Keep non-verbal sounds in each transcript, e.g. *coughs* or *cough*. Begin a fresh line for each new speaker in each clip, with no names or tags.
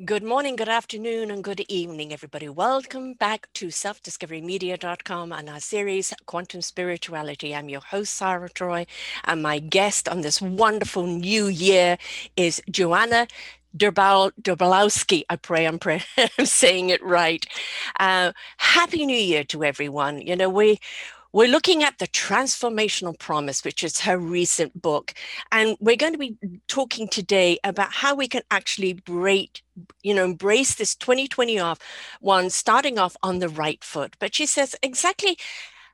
Good morning, good afternoon, and good evening, everybody. Welcome back to selfdiscoverymedia.com and our series, Quantum Spirituality. I'm your host, Sarah Troy, and my guest on this wonderful new year is Joanna Derbalowski. I pray I'm, *laughs* I'm saying it right. Uh, Happy New Year to everyone. You know, we we're looking at the Transformational Promise, which is her recent book. And we're going to be talking today about how we can actually break, you know, embrace this 2020 off one, starting off on the right foot. But she says exactly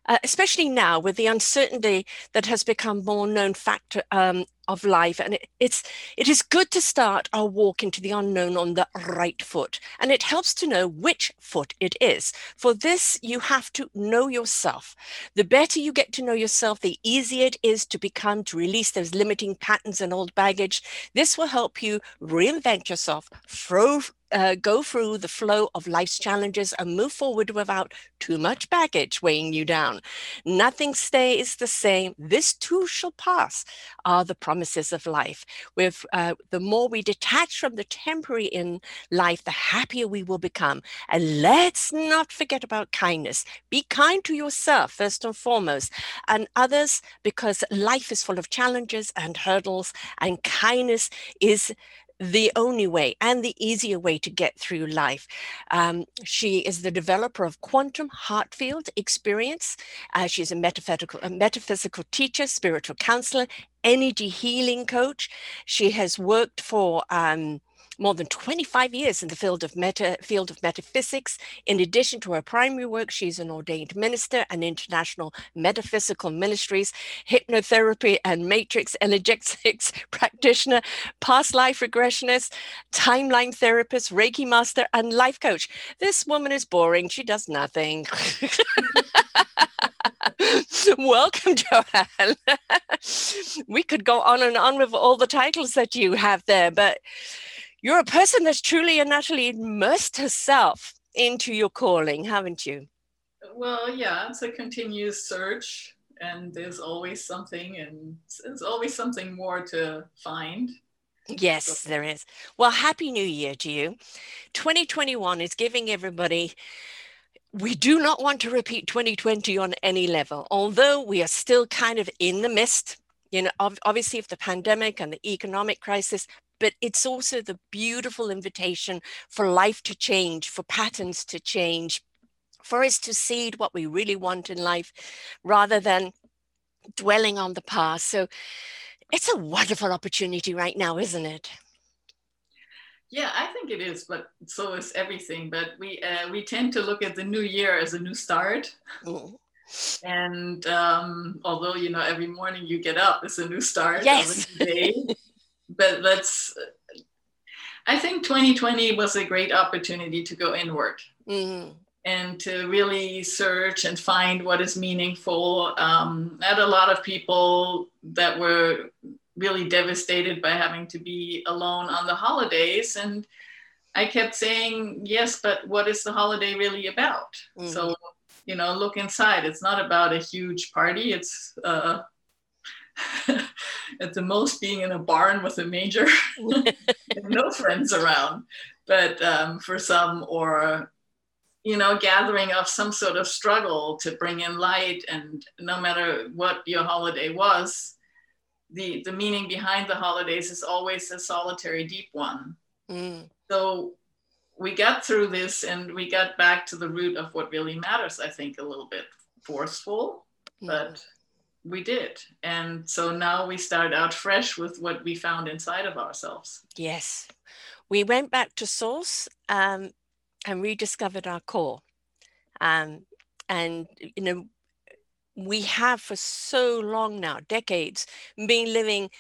uh, especially now with the uncertainty that has become more known factor um, of life and it, it's it is good to start our walk into the unknown on the right foot and it helps to know which foot it is for this you have to know yourself the better you get to know yourself the easier it is to become to release those limiting patterns and old baggage this will help you reinvent yourself throw uh, go through the flow of life's challenges and move forward without too much baggage weighing you down. Nothing stays the same. This too shall pass, are the promises of life. With uh, the more we detach from the temporary in life, the happier we will become. And let's not forget about kindness. Be kind to yourself first and foremost, and others, because life is full of challenges and hurdles, and kindness is the only way and the easier way to get through life. Um, she is the developer of Quantum Heart Field Experience. Uh, she's a metaphysical, a metaphysical teacher, spiritual counselor, energy healing coach. She has worked for um, more than 25 years in the field of meta field of metaphysics. In addition to her primary work, she's an ordained minister and international metaphysical ministries, hypnotherapy and matrix energetics *laughs* practitioner, past life regressionist, timeline therapist, Reiki master, and life coach. This woman is boring. She does nothing. *laughs* Welcome, Joanne. *laughs* we could go on and on with all the titles that you have there, but you're a person that's truly and utterly immersed herself into your calling, haven't you?
Well, yeah, it's a continuous search, and there's always something, and there's always something more to find.
Yes, so. there is. Well, Happy New Year to you. 2021 is giving everybody we do not want to repeat 2020 on any level, although we are still kind of in the mist. You know, obviously, of the pandemic and the economic crisis, but it's also the beautiful invitation for life to change, for patterns to change, for us to seed what we really want in life rather than dwelling on the past. So it's a wonderful opportunity right now, isn't it?
Yeah, I think it is, but so is everything. But we uh, we tend to look at the new year as a new start. Mm. And um, although you know every morning you get up, it's a new start.
Yes.
day. *laughs* but let's i think 2020 was a great opportunity to go inward. Mm-hmm. and to really search and find what is meaningful. Um, i had a lot of people that were really devastated by having to be alone on the holidays. And i kept saying yes but what is the holiday really about? Mm-hmm. so you know look inside. It's not about a huge party. It's uh, *laughs* at the most being in a barn with a manger *laughs* no friends around but um, for some or you know gathering of some sort of struggle to bring in light and no matter what your holiday was the the meaning behind the holidays is always a solitary deep one mm. so we got through this and we got back to the root of what really matters i think a little bit forceful mm. but we did. And so now we start out fresh with what we found inside of ourselves.
Yes. We went back to source um, and rediscovered our core. Um, and, you know, we have for so long now, decades, been living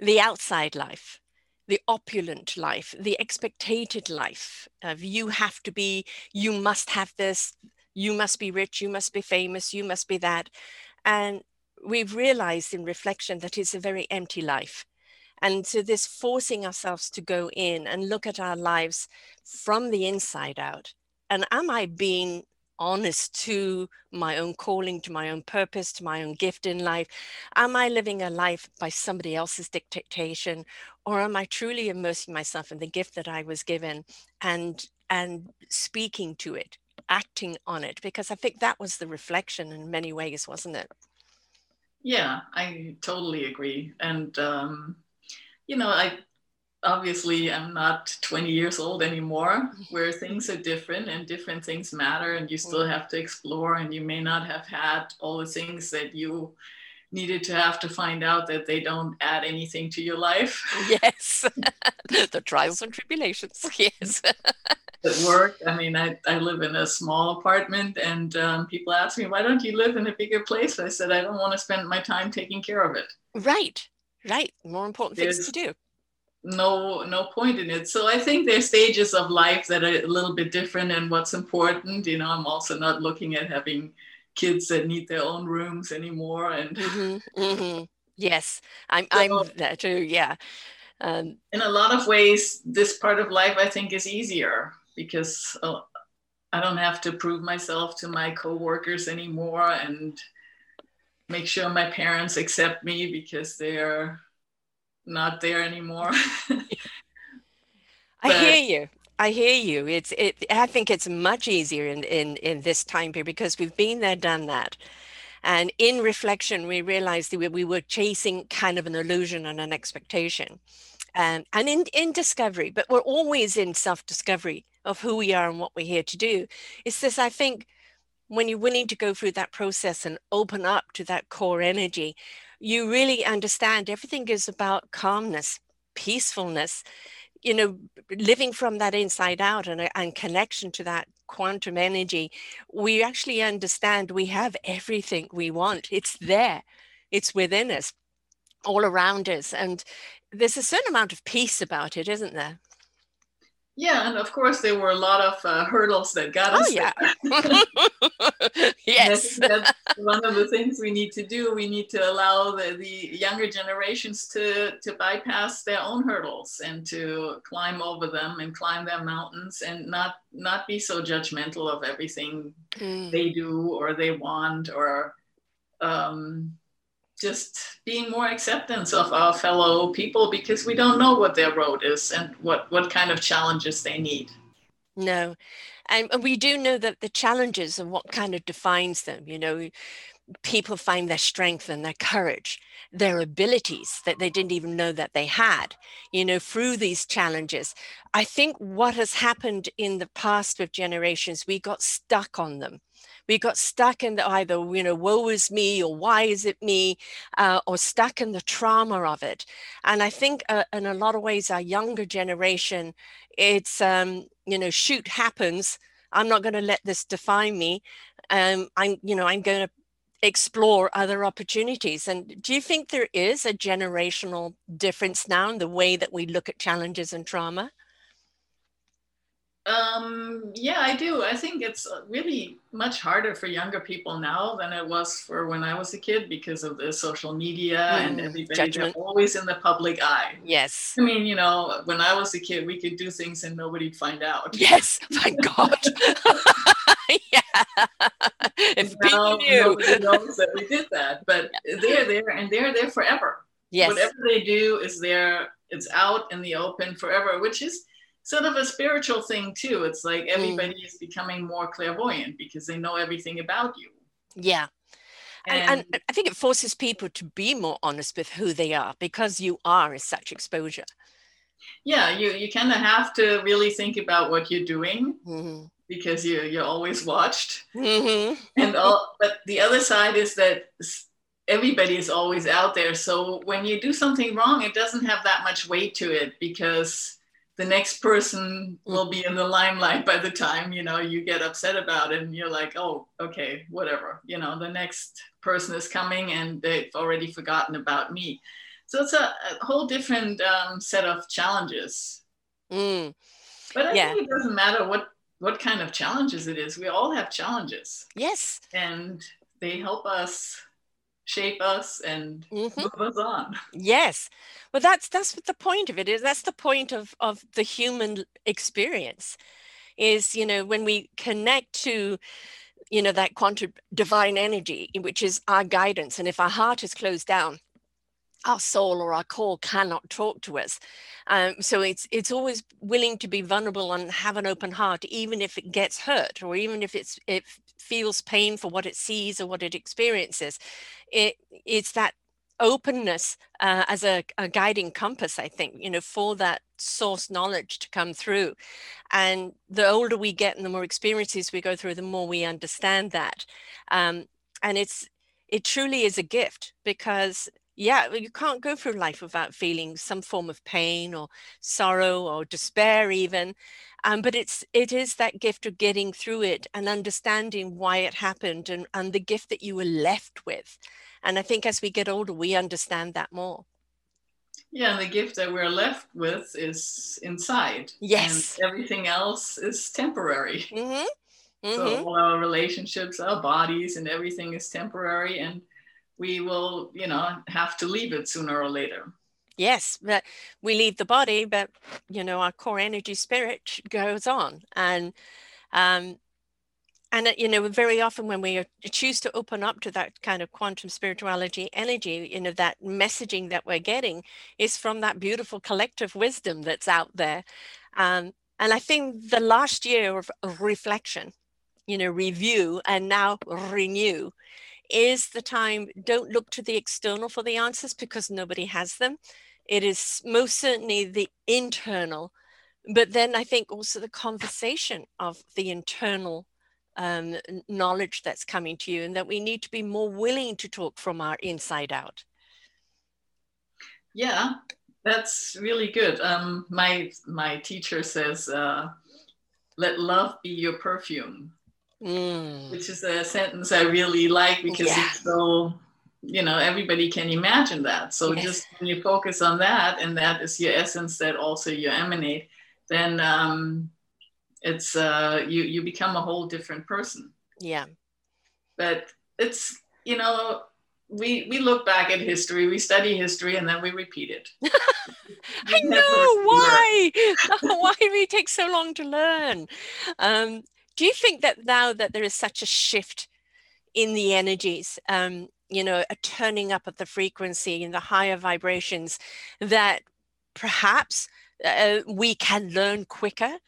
the outside life. the opulent life, the expectated life of you have to be, you must have this, you must be rich, you must be famous, you must be that. And we've realized in reflection that it's a very empty life. And so, this forcing ourselves to go in and look at our lives from the inside out. And am I being honest to my own calling, to my own purpose, to my own gift in life? Am I living a life by somebody else's dictation, or am I truly immersing myself in the gift that I was given and and speaking to it, acting on it? Because I think that was the reflection in many ways, wasn't it?
Yeah, I totally agree, and um, you know, I obviously I'm not 20 years old anymore, *laughs* where things are different and different things matter, and you still have to explore, and you may not have had all the things that you needed to have to find out that they don't add anything to your life.
Yes, *laughs* *laughs* the trials and tribulations. *laughs* Yes.
At work, I mean, I, I live in a small apartment, and um, people ask me, why don't you live in a bigger place? I said, I don't want to spend my time taking care of it.
Right, right. More important things to do
no no point in it so i think there's stages of life that are a little bit different and what's important you know i'm also not looking at having kids that need their own rooms anymore and
mm-hmm, mm-hmm. yes i'm so, i'm that too yeah
um, in a lot of ways this part of life i think is easier because uh, i don't have to prove myself to my coworkers anymore and make sure my parents accept me because they're not there anymore. *laughs* *laughs*
I hear you. I hear you. It's it. I think it's much easier in in in this time period because we've been there, done that, and in reflection, we realized that we, we were chasing kind of an illusion and an expectation, and and in in discovery. But we're always in self discovery of who we are and what we're here to do. It's this. I think when you're willing to go through that process and open up to that core energy, you really understand everything is about calmness, peacefulness, you know, living from that inside out and, uh, and connection to that quantum energy. We actually understand we have everything we want. It's there, it's within us, all around us. And there's a certain amount of peace about it, isn't there?
Yeah, and of course there were a lot of uh, hurdles that got
oh,
us.
yeah. *laughs* *laughs* yes.
That's one of the things we need to do. We need to allow the, the younger generations to to bypass their own hurdles and to climb over them and climb their mountains and not not be so judgmental of everything mm. they do or they want or um, just being more acceptance of our fellow people because we don't know what their road is and what what kind of challenges they need.
No. And we do know that the challenges and what kind of defines them you know people find their strength and their courage their abilities that they didn't even know that they had you know through these challenges. I think what has happened in the past with generations we got stuck on them we got stuck in the either you know woe is me or why is it me uh, or stuck in the trauma of it. And i think uh, in a lot of ways our younger generation it's um, you know shoot happens. I'm not going to let this define me. Um, i'm you know i'm going to explore other opportunities. And do you think there is a generational difference now in the way that we look at challenges and trauma
um, yeah, I do. I think it's uh, really much harder for younger people now than it was for when I was a kid because of the social media mm, and everybody always in the public eye.
Yes.
I mean, you know, when I was a kid, we could do things and nobody'd find out.
Yes, *laughs* thank God. *laughs* yeah. If
now, people knew. Nobody knows that we did that, but they're there and they're there forever.
Yes.
Whatever they do is there. It's out in the open forever, which is sort of a spiritual thing too. It's like mm. everybody mm. is becoming more clairvoyant because they know everything about you.
Yeah. And, and, I think it forces people to be more honest with who they are because you are in such exposure.
Yeah, you, you kind of have to really think about what you're doing mm-hmm. because you, you're always watched. Mm-hmm. and all, but the other side is that everybody is always out there. So when you do something wrong, it doesn't have that much weight to it because the next person will be in the limelight by the time you know you get upset about it and you're like oh okay whatever you know the next person is coming and they've already forgotten about me so it's a, a whole different um, set of challenges.
Mm.
But I yeah. think it doesn't matter what what kind of challenges it is. We all have challenges.
Yes.
And they help us shape us and mm-hmm. move us on. *laughs*
Yes. Well that's that's what the point of it is. That's the point of of the human experience is, you know, when we connect to you know that quantum divine energy which is our guidance and if our heart is closed down our soul or our core cannot talk to us. Um, so it's it's always willing to be vulnerable and have an open heart, even if it gets hurt or even if it's it feels pain for what it sees or what it experiences. It it's that openness uh, as a, a guiding compass, I think, you know, for that source knowledge to come through. And the older we get and the more experiences we go through, the more we understand that. Um, and it's it truly is a gift because yeah you can't go through life without feeling some form of pain or sorrow or despair even um, but it's it is that gift of getting through it and understanding why it happened and, and the gift that you were left with and i think as we get older we understand that more
yeah and the gift that we're left with is inside
yes
everything else is temporary
mm-hmm. Mm-hmm.
so all our relationships our bodies and everything is temporary and we will, you know, have to leave it sooner or later.
Yes, but we leave the body, but you know, our core energy spirit goes on, and um, and uh, you know, very often when we choose to open up to that kind of quantum spirituality energy, you know, that messaging that we're getting is from that beautiful collective wisdom that's out there, um, and I think the last year of, of reflection, you know, review and now renew is the time, don't look to the external for the answers because nobody has them. It is most certainly the internal, but then I think also the conversation of the internal um, knowledge that's coming to you, and that we need to be more willing to talk from our inside out.
Yeah, that's really good. Um, my my teacher says, uh, "Let love be your perfume."
Mm.
which is a sentence I really like because yeah. it's so, you know, everybody can imagine that. So yes. just when you focus on that and that is your essence that also you emanate, then um, it's uh, you you become a whole different person.
Yeah.
But it's you know we we look back at history, we study history, and then we repeat it. *laughs*
I know why. *laughs* why do we take so long to learn? Um, do you think that now that there is such a shift in the energies um, you know a turning up of the frequency and the higher vibrations that perhaps uh, we can learn quicker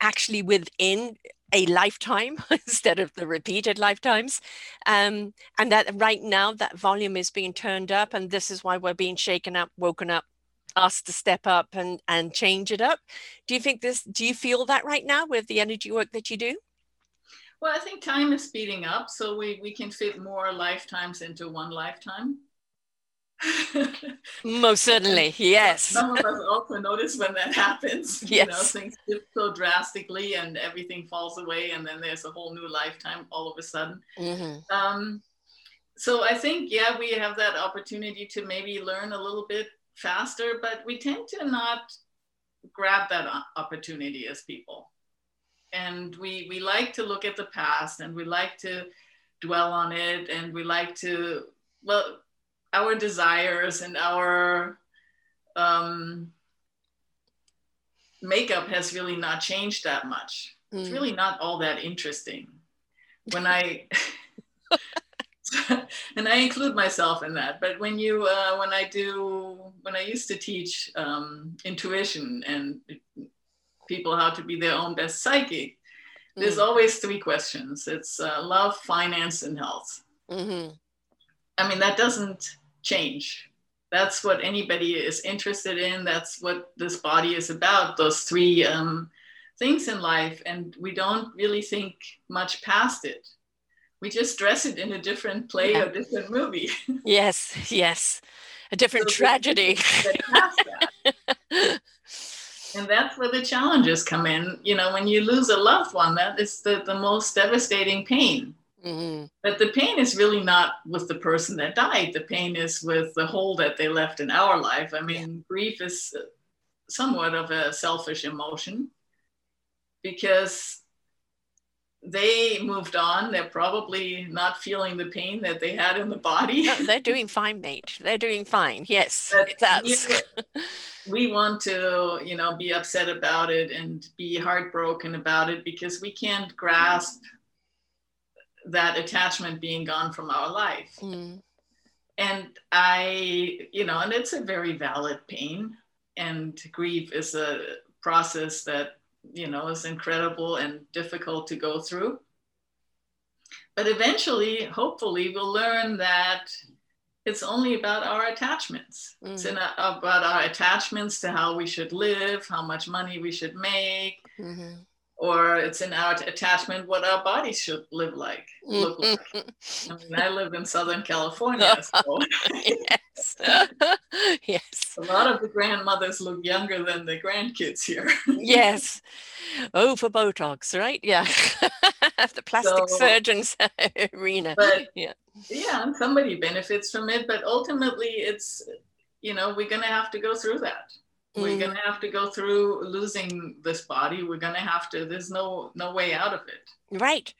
actually within a lifetime *laughs* instead of the repeated lifetimes? Um, and that right now that volume is being turned up and this is why we're being shaken up woken up asked to step up and and change it up. Do you think this do you feel that right now with the energy work that you do
well, I think time is speeding up, so we, we can fit more lifetimes into one lifetime. *laughs*
Most certainly, yes.
Some of us also notice when that happens.
Yes.
You know, things shift so drastically and everything falls away, and then there's a whole new lifetime all of a sudden.
Mm-hmm.
Um, so I think, yeah, we have that opportunity to maybe learn a little bit faster, but we tend to not grab that opportunity as people and we we like to look at the past and we like to dwell on it and we like to well our desires and our um, makeup has really not changed that much mm. it's really not all that interesting when i *laughs* *laughs* and i include myself in that but when you uh, when i do when i used to teach um, intuition and people how to be their own best psychic, there's mm. always three questions it's uh, love, finance, and health.
Mm-hmm.
I mean, that doesn't change. That's what anybody is interested in. That's what this body is about, those three um, things in life. And we don't really think much past it. We just dress it in a different play yeah. or different movie. *laughs*
yes, yes. A different so tragedy. *laughs*
and that's where the challenges come in you know when you lose a loved one that is the, the most devastating pain Mm-hmm. But the pain is really not with the person that died. The pain is with the hole that they left in our life. I mean, yeah. grief is somewhat of a selfish emotion because they moved on. They're probably not feeling the pain that they had in the body.
No, they're *laughs* doing fine, mate. They're doing fine. Yes, that's. *laughs*
we want to, you know, be upset about it and be heartbroken about it because we can't grasp that attachment being gone from our life. Mm. And I, you know, and it's a very valid pain. And grief is a process that, you know, is incredible and difficult to go through. But eventually, hopefully, we'll learn that it's only about our attachments. Mm. It's in a, about our attachments to how we should live, how much money we should make, mm-hmm or it's in our attachment what our bodies should live like look like. I mean i live in southern california *laughs* so. Yes. *laughs* Yes. A lot of the grandmothers look younger than the grandkids here.
Yes. *laughs* Oh for botox right? Yeah. The plastic so, surgeons arena.
But yeah. yeah and somebody benefits from it but ultimately it's you know we're going to have to go through that we're mm. gonna have to go through losing this body. We're gonna have to there's no no way out of it.
Right.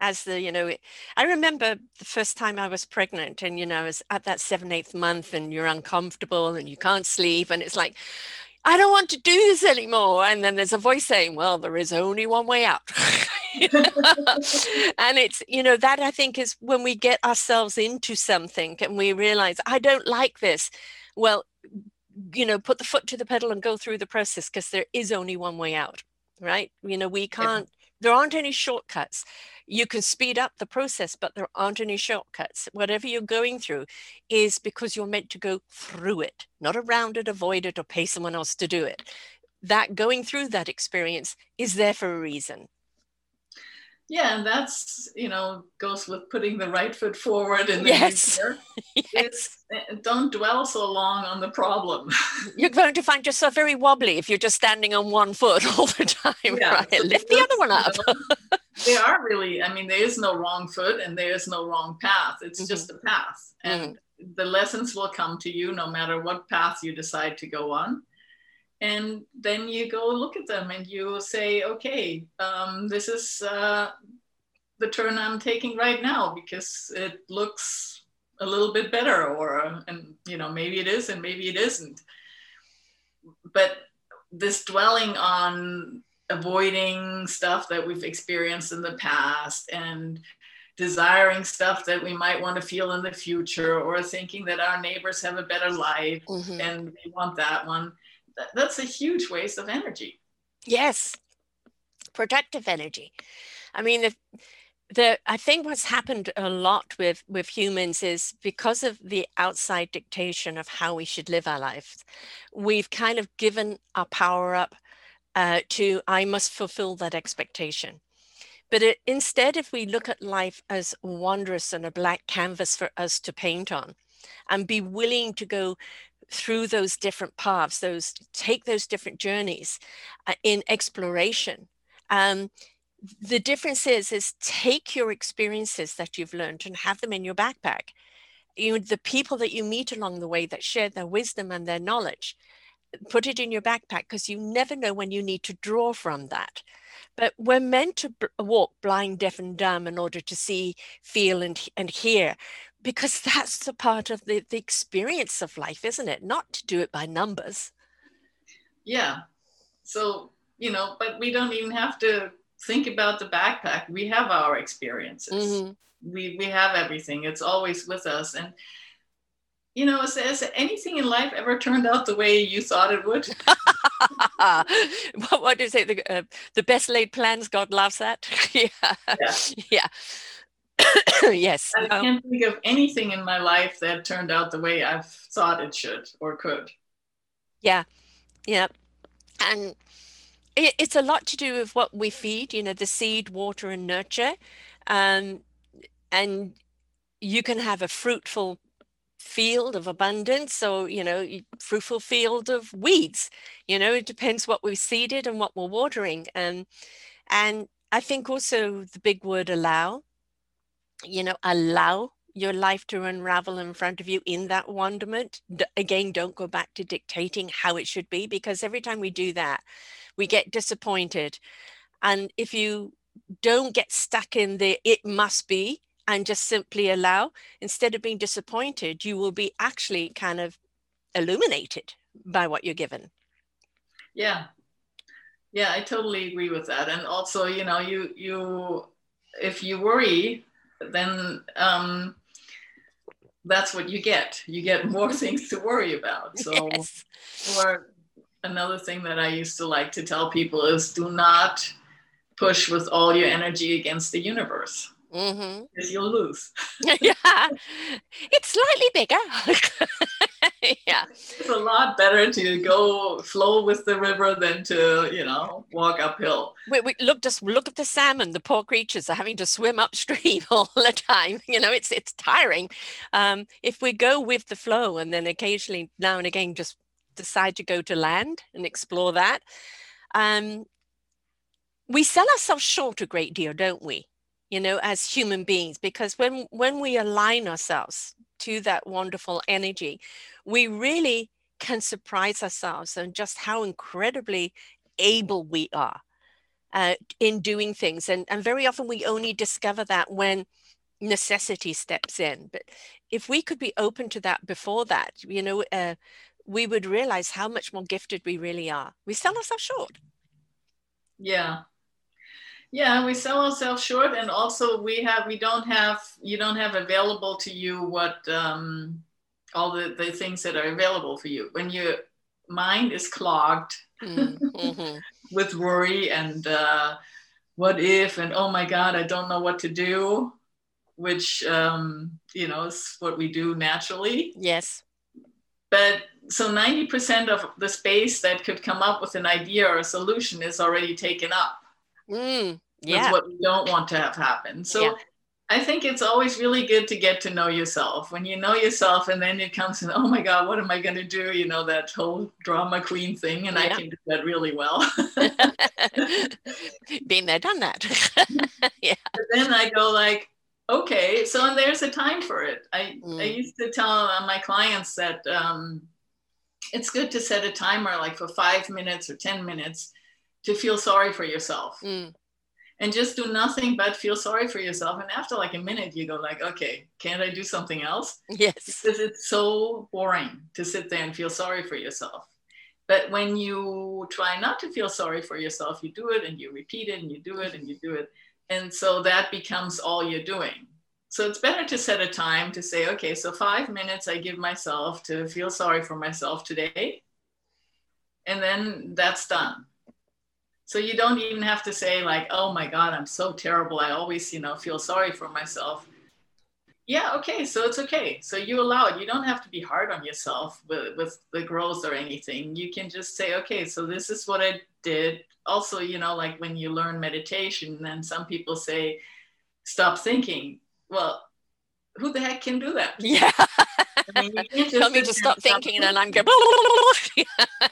As the you know i remember the first time i was pregnant and you know it's at that seven eighth month and you're uncomfortable and you can't sleep and it's like i don't want to do this anymore. And then there's a voice saying well there is only one way out. *laughs* And it's you know that i think is when we get ourselves into something and we realize i don't like this. Well you know put the foot to the pedal and go through the process because there is only one way out right? You know we can't there aren't any shortcuts. You can speed up the process but there aren't any shortcuts. Whatever you're going through is because you're meant to go through it not around it avoid it or pay someone else to do it. That going through that experience is there for a reason
yeah and that's you know goes with putting the right foot forward and yes. *laughs* yes. Eh, don't dwell so long on the problem *laughs*
you're going to find yourself very wobbly if you're just standing on one foot *laughs* all the time yeah. right so lift the other one up
they are really i mean there is no wrong foot and there is no wrong path it's mm-hmm. just a path and mm-hmm. the lessons will come to you no matter what path you decide to go on and then you go look at them and you say okay um, this is uh, the turn i'm taking right now because it looks a little bit better or and you know maybe it is and maybe it isn't but this dwelling on avoiding stuff that we've experienced in the past and desiring stuff that we might want to feel in the future or thinking that our neighbors have a better life mm-hmm. and we want that one that's a huge waste of energy.
Yes, productive energy. I mean, the, the I think what's happened a lot with with humans is because of the outside dictation of how we should live our lives, we've kind of given our power up uh, to I must fulfill that expectation. But it, instead, if we look at life as wondrous and a black canvas for us to paint on, and be willing to go through those different paths, those take those different journeys uh, in exploration. Um, the difference is is take your experiences that you've learned and have them in your backpack. You the people that you meet along the way that share their wisdom and their knowledge, put it in your backpack because you never know when you need to draw from that. But we're meant to b- walk blind, deaf, and dumb in order to see, feel, and, and hear because *laughs* that's a part of the, the experience of life, isn't it? Not to do it by numbers.
Yeah. So, you know, but we don't even have to think about the backpack. We have our experiences. Mm-hmm. We, we have everything. It's always with us. And, you know, has, has anything in life ever turned out the way you thought it would? *laughs*
what, what do you say? The, uh, the best laid plans God laughs at? yeah. yeah. yeah. *coughs* yes.
I um, can't think of anything in my life that turned out the way I've thought it should or could.
Yeah. Yeah. And it, it's a lot to do with what we feed, you know, the seed, water, and nurture. Um, and you can have a fruitful field of abundance or you know fruitful field of weeds you know it depends what we've seeded and what we're watering um, and i think also the big word allow you know, allow your life to unravel in front of you in that wonderment. D- again, don't go back to dictating how it should be because every time we do that, we get disappointed. And if you don't get stuck in the it must be and just simply allow, instead of being disappointed, you will be actually kind of illuminated by what you're given.
Yeah. Yeah, I totally agree with that. And also, you know, you you if you worry, then um that's what you get. You get *laughs* more things to worry about. So yes. or another thing that I used to like to tell people is do not push with all your energy against the universe. Mm-hmm. Because you'll lose. *laughs* *laughs*
yeah, it's slightly bigger. *laughs* yeah,
it's a lot better to go flow with the river than to you know walk uphill.
We, we look just look at the salmon. The poor creatures are having to swim upstream *laughs* all the time. You know, it's it's tiring. Um, if we go with the flow and then occasionally now and again just decide to go to land and explore that, um, we sell ourselves short a great deal, don't we? You know, as human beings, because when when we align ourselves to that wonderful energy, we really can surprise ourselves and just how incredibly able we are uh, in doing things. And, and very often we only discover that when necessity steps in. But if we could be open to that before that, you know, uh, we would realize how much more gifted we really are. We sell ourselves short.
Yeah, yeah, we sell ourselves short, and also we have we don't have you don't have available to you what um, all the the things that are available for you when your mind is clogged mm-hmm. *laughs* with worry and uh, what if and oh my god I don't know what to do, which um, you know is what we do naturally.
Yes,
but so 90% of the space that could come up with an idea or a solution is already taken up Mm, yeah. That's what we don't want to have happen. So yeah. I think it's always really good to get to know yourself. When you know yourself, and then it comes in, oh my God, what am I going to do? You know, that whole drama queen thing. And yeah. I can do that really well. *laughs* *laughs*
Been there, done that. *laughs* yeah.
But then I go, like, okay, so and there's a time for it. I, mm. I used to tell my clients that um, it's good to set a timer like for five minutes or 10 minutes to feel sorry for yourself. Mm. And just do nothing but feel sorry for yourself. And after like a minute, you go like, okay, can't I do something else?
Yes.
Because it's so boring to sit there and feel sorry for yourself. But when you try not to feel sorry for yourself, you do it and you repeat it and you do it and you do it. And so that becomes all you're doing. So it's better to set a time to say, okay, so five minutes I give myself to feel sorry for myself today. And then that's done so you don't even have to say like oh my god i'm so terrible. I always you know feel sorry for myself. Yeah okay so it's okay. So you allow it. You don't have to be hard on yourself with, with the growth or anything. You can just say okay so this is what i did. Also you know like when you learn meditation then some people say stop thinking. Well who the heck can do that *laughs*
yeah I mean, *laughs* Tell me to stop thinking, and I'm going. *laughs*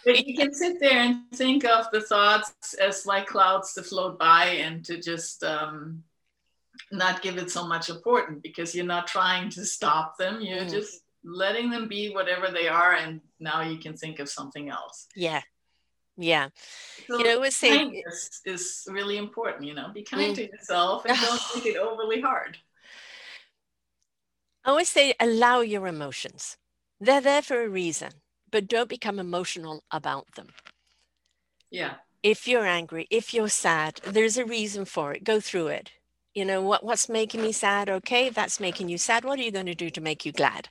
but you can sit there and think of the thoughts as like clouds to float by, and to just um, not give it so much importance because you're not trying to stop them. You're mm. just letting them be whatever they are, and now you can think of something else.
Yeah, yeah.
So you know, was saying is really important. You know, be kind mm. to yourself and don't make it overly hard.
I always say allow your emotions. They're there for a reason, but don't become emotional about them.
Yeah.
If you're angry, if you're sad, there's a reason for it. Go through it. You know, what, what's making me sad? Okay, that's making you sad. What are you going to do to make you glad?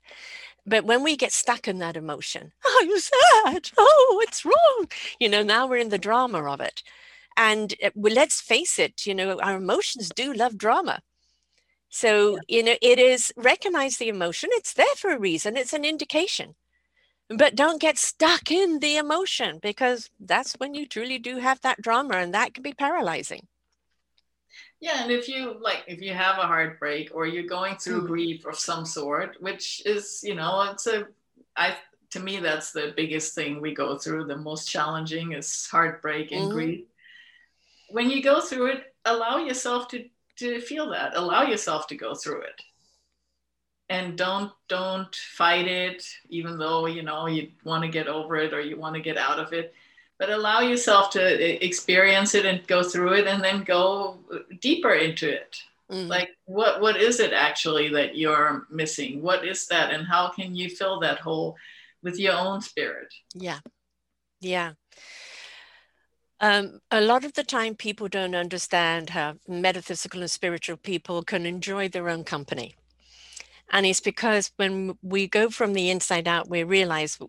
But when we get stuck in that emotion, oh, I'm sad. Oh, what's wrong? You know, now we're in the drama of it. And eh, well, let's face it, you know, our emotions do love drama. So, you know, it is recognize the emotion. It's there for a reason, it's an indication. But don't get stuck in the emotion because that's when you truly do have that drama and that can be paralyzing.
Yeah, and if you like, if you have a heartbreak or you're going through mm. grief of some sort, which is, you know, it's a, I, to me, that's the biggest thing we go through. The most challenging is heartbreak and mm. grief. When you go through it, allow yourself to to feel that. Allow yourself to go through it. And don't don't fight it even though you know you want to get over it or you want to get out of it. But allow yourself to experience it and go through it and then go deeper into it. Mm. like what what is it actually that you're missing? What is that? And how can you fill that hole with your own spirit?
Yeah. Yeah um, a lot of the time people don't understand how metaphysical and spiritual people can enjoy their own company and it's because when we go from the inside out, we realize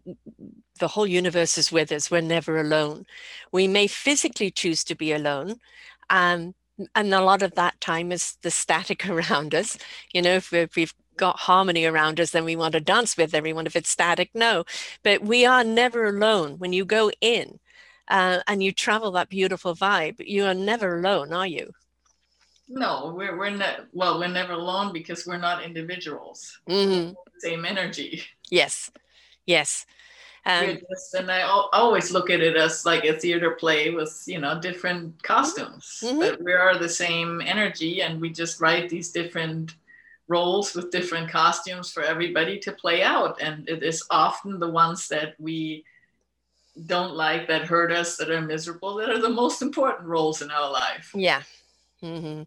the whole universe is with us. We're never alone. We may physically choose to be alone. Um, and a lot of that time is the static *laughs* around us. You know, if, if we've got harmony around us, then we want to dance with everyone. If it's static, no. But we are never alone. When you go in uh, and you travel that beautiful vibe, you are never alone, are you?
No, we're we're not. Well, we're never alone because we're not individuals. Mm-hmm. Same energy.
Yes, yes.
Um, just, and I always look at it as like a theater play with you know different costumes, mm-hmm. but we are the same energy, and we just write these different roles with different costumes for everybody to play out, and it is often the ones that we don't like that hurt us that are miserable that are the most important roles in our life
yeah Mm-hmm.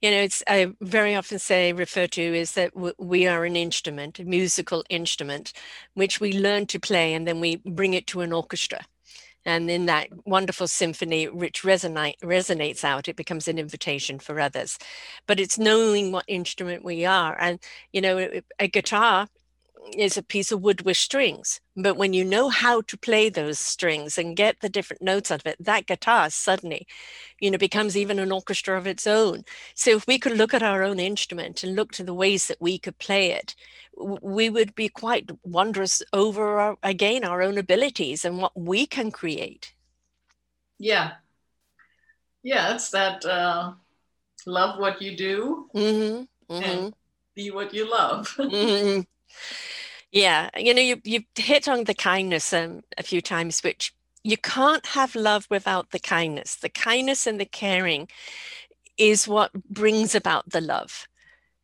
You know, it's I very often say refer to is that w- we are an instrument, a musical instrument, which we learn to play, and then we bring it to an orchestra. And in that wonderful symphony, which resonate resonates out, it becomes an invitation for others. But it's knowing what instrument we are, and you know, a guitar is a piece of wood with strings. But when you know how to play those strings and get the different notes out of it, that guitar suddenly, you know, becomes even an orchestra of its own. So if we could look at our own instrument and look to the ways that we could play it, we would be quite wondrous over our, again our own abilities and what we can create.
Yeah. Yeah, it's that uh, love what you do mm-hmm. Mm-hmm. and be what you love. *laughs* mm-hmm.
Yeah, you know, you you've hit on the kindness um, a few times, which you can't have love without the kindness. The kindness and the caring is what brings about the love.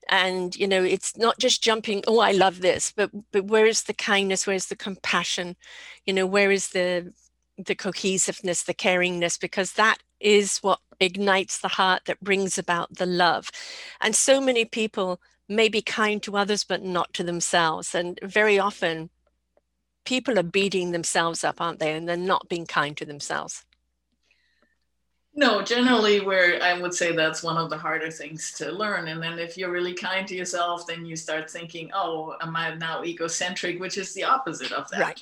And you know, it's not just jumping. Oh, I love this, but but where is the kindness? Where is the compassion? You know, where is the the cohesiveness, the caringness? Because that is what ignites the heart that brings about the love. And so many people may be kind to others, but not to themselves. And very often, people are beating themselves up, aren't they? And they're not being kind to themselves.
No, generally, where I would say that's one of the harder things to learn. And then if you're really kind to yourself, then you start thinking, oh, am I now egocentric, which is the opposite of that. Right.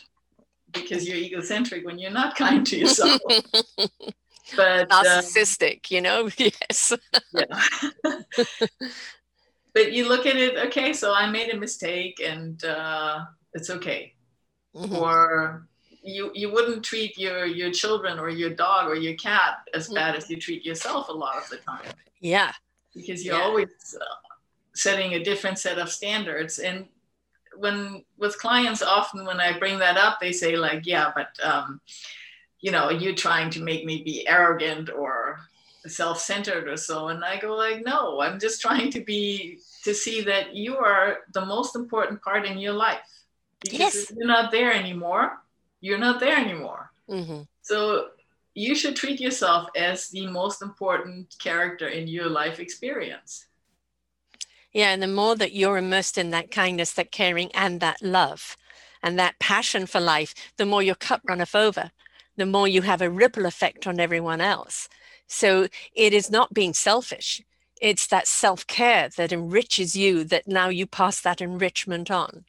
Because you're egocentric when you're not kind to yourself. *laughs*
but narcissistic, uh, you know, *laughs* yes. yeah *laughs*
but you look at it okay so i made a mistake and uh, it's okay mm-hmm. or you you wouldn't treat your your children or your dog or your cat as mm-hmm. bad as you treat yourself a lot of the time
yeah
because you're yeah. always uh, setting a different set of standards and when with clients often when i bring that up they say like yeah but um, you know you're trying to make me be arrogant or self-centered or so and i go like no i'm just trying to be to see that you are the most important part in your life. Because yes. you're not there anymore. You're not there anymore. Mm-hmm. so you should treat yourself as the most important character in your life experience.
Yeah and the more that you're immersed in that kindness that caring and that love and that passion for life the more your cup runneth over. The more you have a ripple effect on everyone else so it is not being selfish. It's that self care that enriches you that now you pass that enrichment on.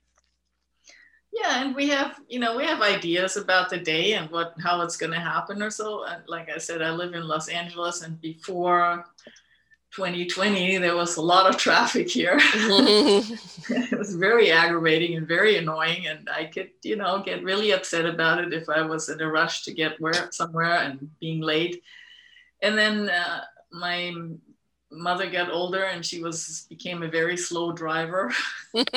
Yeah, and we have, you know, we have ideas about the day and what how it's going to happen or so. And like I said, I live in Los Angeles, and before 2020, there was a lot of traffic here. *laughs* *laughs* it was very aggravating and very annoying, and I could, you know, get really upset about it if I was in a rush to get where somewhere and being late and then uh, my mother got older and she was became a very slow driver *laughs* and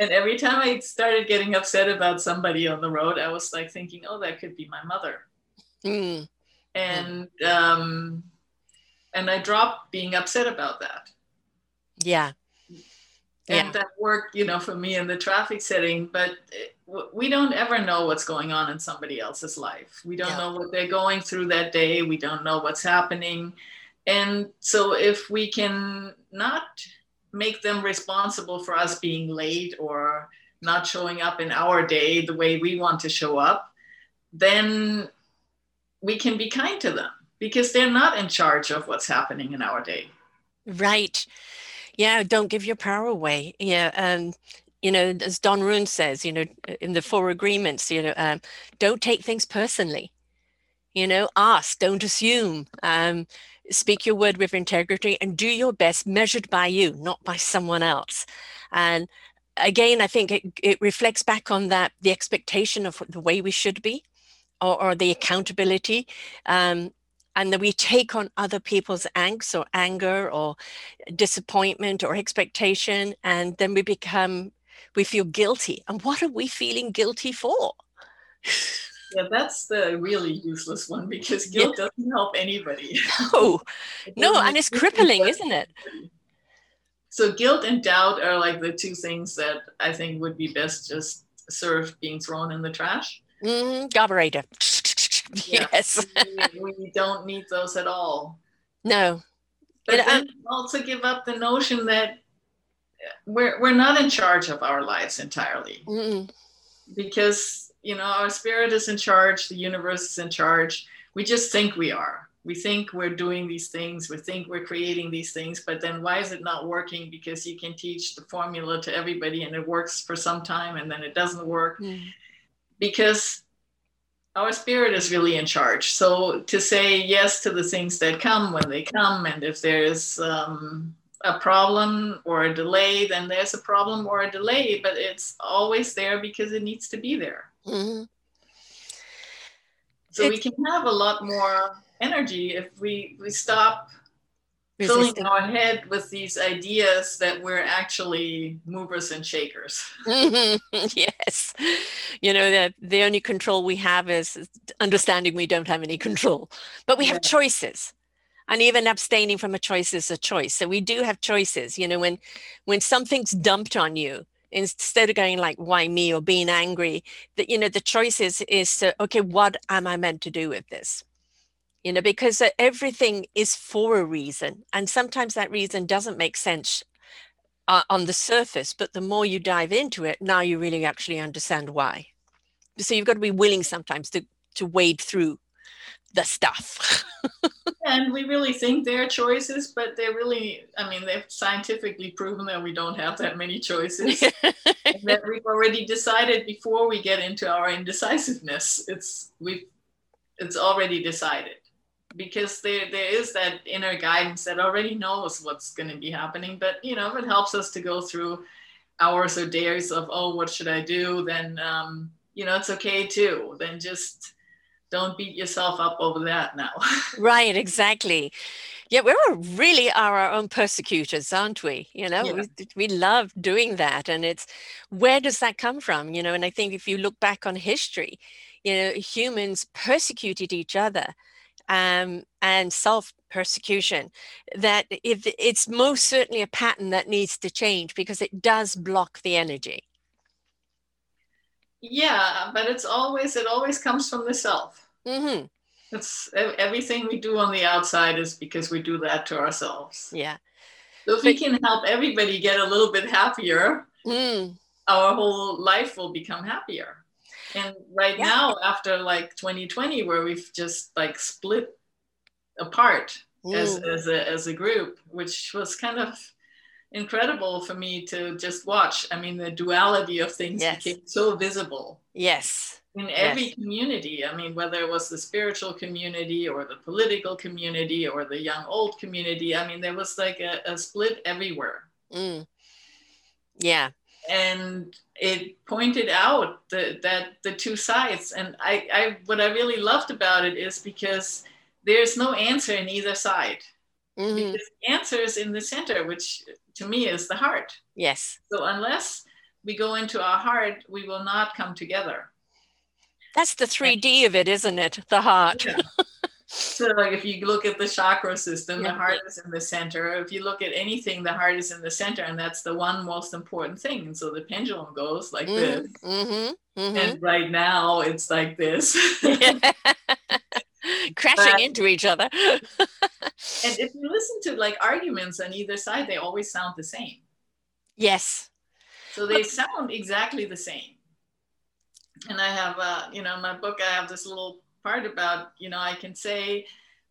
every time i started getting upset about somebody on the road i was like thinking oh that could be my mother mm. and um, and I dropped being upset about that.
Yeah.
And
Yeah.
that worked, you know, for me in the traffic setting. But it- w- we don't ever know what's going on in somebody else's life. We don't
Yeah.
know what they're going through that day. We don't know what's happening. And so if we can not make them responsible for us being late or not showing up in our day the way we want to show up, then we can be kind to them because they're not in charge of what's happening in our day.
Right. Yeah, don't give your power away. Yeah. Um, you know, as Don Ruiz says, you know, in the four agreements, you know, um, don't take things personally. You know, ask, don't assume. Um, speak your word with integrity and do your best measured by you, not by someone else. And again, I think it, it reflects back on that the expectation of the way we should be or, or the accountability. Um, and that we take on other people's angst or anger or disappointment or expectation and then we become we feel guilty and what are we feeling guilty for
Yeah, that's the really useless one because guilt doesn't help anybody. *laughs*
no *laughs* no and it's crippling isn't it
So guilt and doubt are like the two things that I think would be best just served being thrown in the trash.
mm, carburetor *laughs*
Yeah.
yes
we, we don't need those at all.
no
But
And,
then also give up the notion that we're we're not in charge of our lives entirely
Mm,
because you know our spirit is in charge, the universe is in charge. We just think we are. We think we're doing these things. We think we're creating these things. But then why is it not working? Because you can teach the formula to everybody and it works for some time and then it doesn't work
mm,
because our spirit is really in charge. So to say yes to the things that come when they come, and if there's um, a problem or a delay, then there's a problem or a delay, but it's always there because it needs to be there.
mm.
So we can have a lot more energy if we we stop filling
Resisting.
our head with these ideas that we're actually movers and shakers.
Mhm, *laughs* yes you know that the only control we have is is understanding we don't have any control but we have
Yeah.
choices and even abstaining from a choice is a choice so we do have choices you know when when something's dumped on you instead of going like why me or being angry that you know the choice is is to, okay what am i meant to do with this you know because uh, everything is for a reason and sometimes that reason doesn't make sense uh, on the surface, but the more you dive into it, now you really actually understand why. So you've got to be willing sometimes to to wade through the stuff. *laughs* *laughs*
And we really think they're choices, but they're really, I mean, they've scientifically proven that we don't have that many choices. *laughs* and that we've already decided before we get into our indecisiveness. It's we've it's already decided. Because there there is that inner guidance that already knows what's gonna be happening. But you know, it helps us to go through hours or days of, oh, what should I do? Then um, you know, it's okay too. Then just don't beat yourself up over that now. *laughs*
right, exactly. Yeah, we are really are our own persecutors, aren't we? You know,
Yeah.
we, we love doing that. And it's where does that come from? You know, and I think if you look back on history, you know, humans persecuted each other um, and self persecution, that if it's most certainly a pattern that needs to change because it does block the energy.
Yeah, but it's always it always comes from the self.
hmm
It's everything we do on the outside is because we do that to ourselves.
Yeah.
So if we can help everybody get a little bit happier,
Mm.
our whole life will become happier. And right
Yeah.
now, after like 2020, where we've just like split apart as,
Mm.
as, a, as a group, which was kind of incredible for me to just watch. I mean, the duality of things
Yes.
became so visible
Yes.
in every
Yes.
community. I mean, whether it was the spiritual community or the political community or the young old community, I mean, there was like a, a split everywhere.
Mm. Yeah.
And it pointed out the, that the two sides. And I, I, what I really loved about it is because there's no answer in either side.
Mhm.
Because the answer is in the center, which to me is the heart.
Yes.
So unless we go into our heart, we will not come together.
That's the 3D of it, isn't it? The heart.
Yeah. So, like if you look at the chakra system, yeah. the heart is in the center. If you look at anything, the heart is in the center, and that's the one most important thing. And so the pendulum goes like mm-hmm. this. Mm-hmm. Mm-hmm. And right now, it's like this. *laughs* *laughs* *laughs*
Crashing but, into each other. *laughs*
and if you listen to like arguments on either side, they always sound the same.
Yes.
So they sound exactly the same. And I have, uh, you know, in my book, I have this little part about, you know, I can say,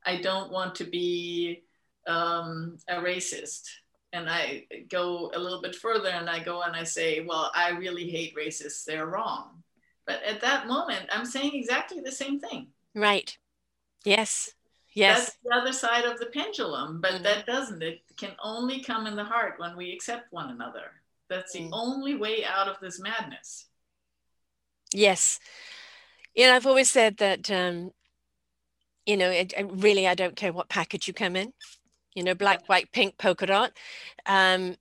I don't want to be um, a racist. And I go a little bit further and I go and I say, well, I really hate racists. They're wrong. But at that moment, I'm saying exactly the same thing.
Right. Yes. Yes.
That's the other side of the pendulum, but mm. that doesn't. It can only come in the heart when we accept one another. That's the mm. only way out of this madness.
Yes. You know, I've always said that, um, you know, it, it really, I don't care what package you come in, you know, black, white, pink, polka dot. Um,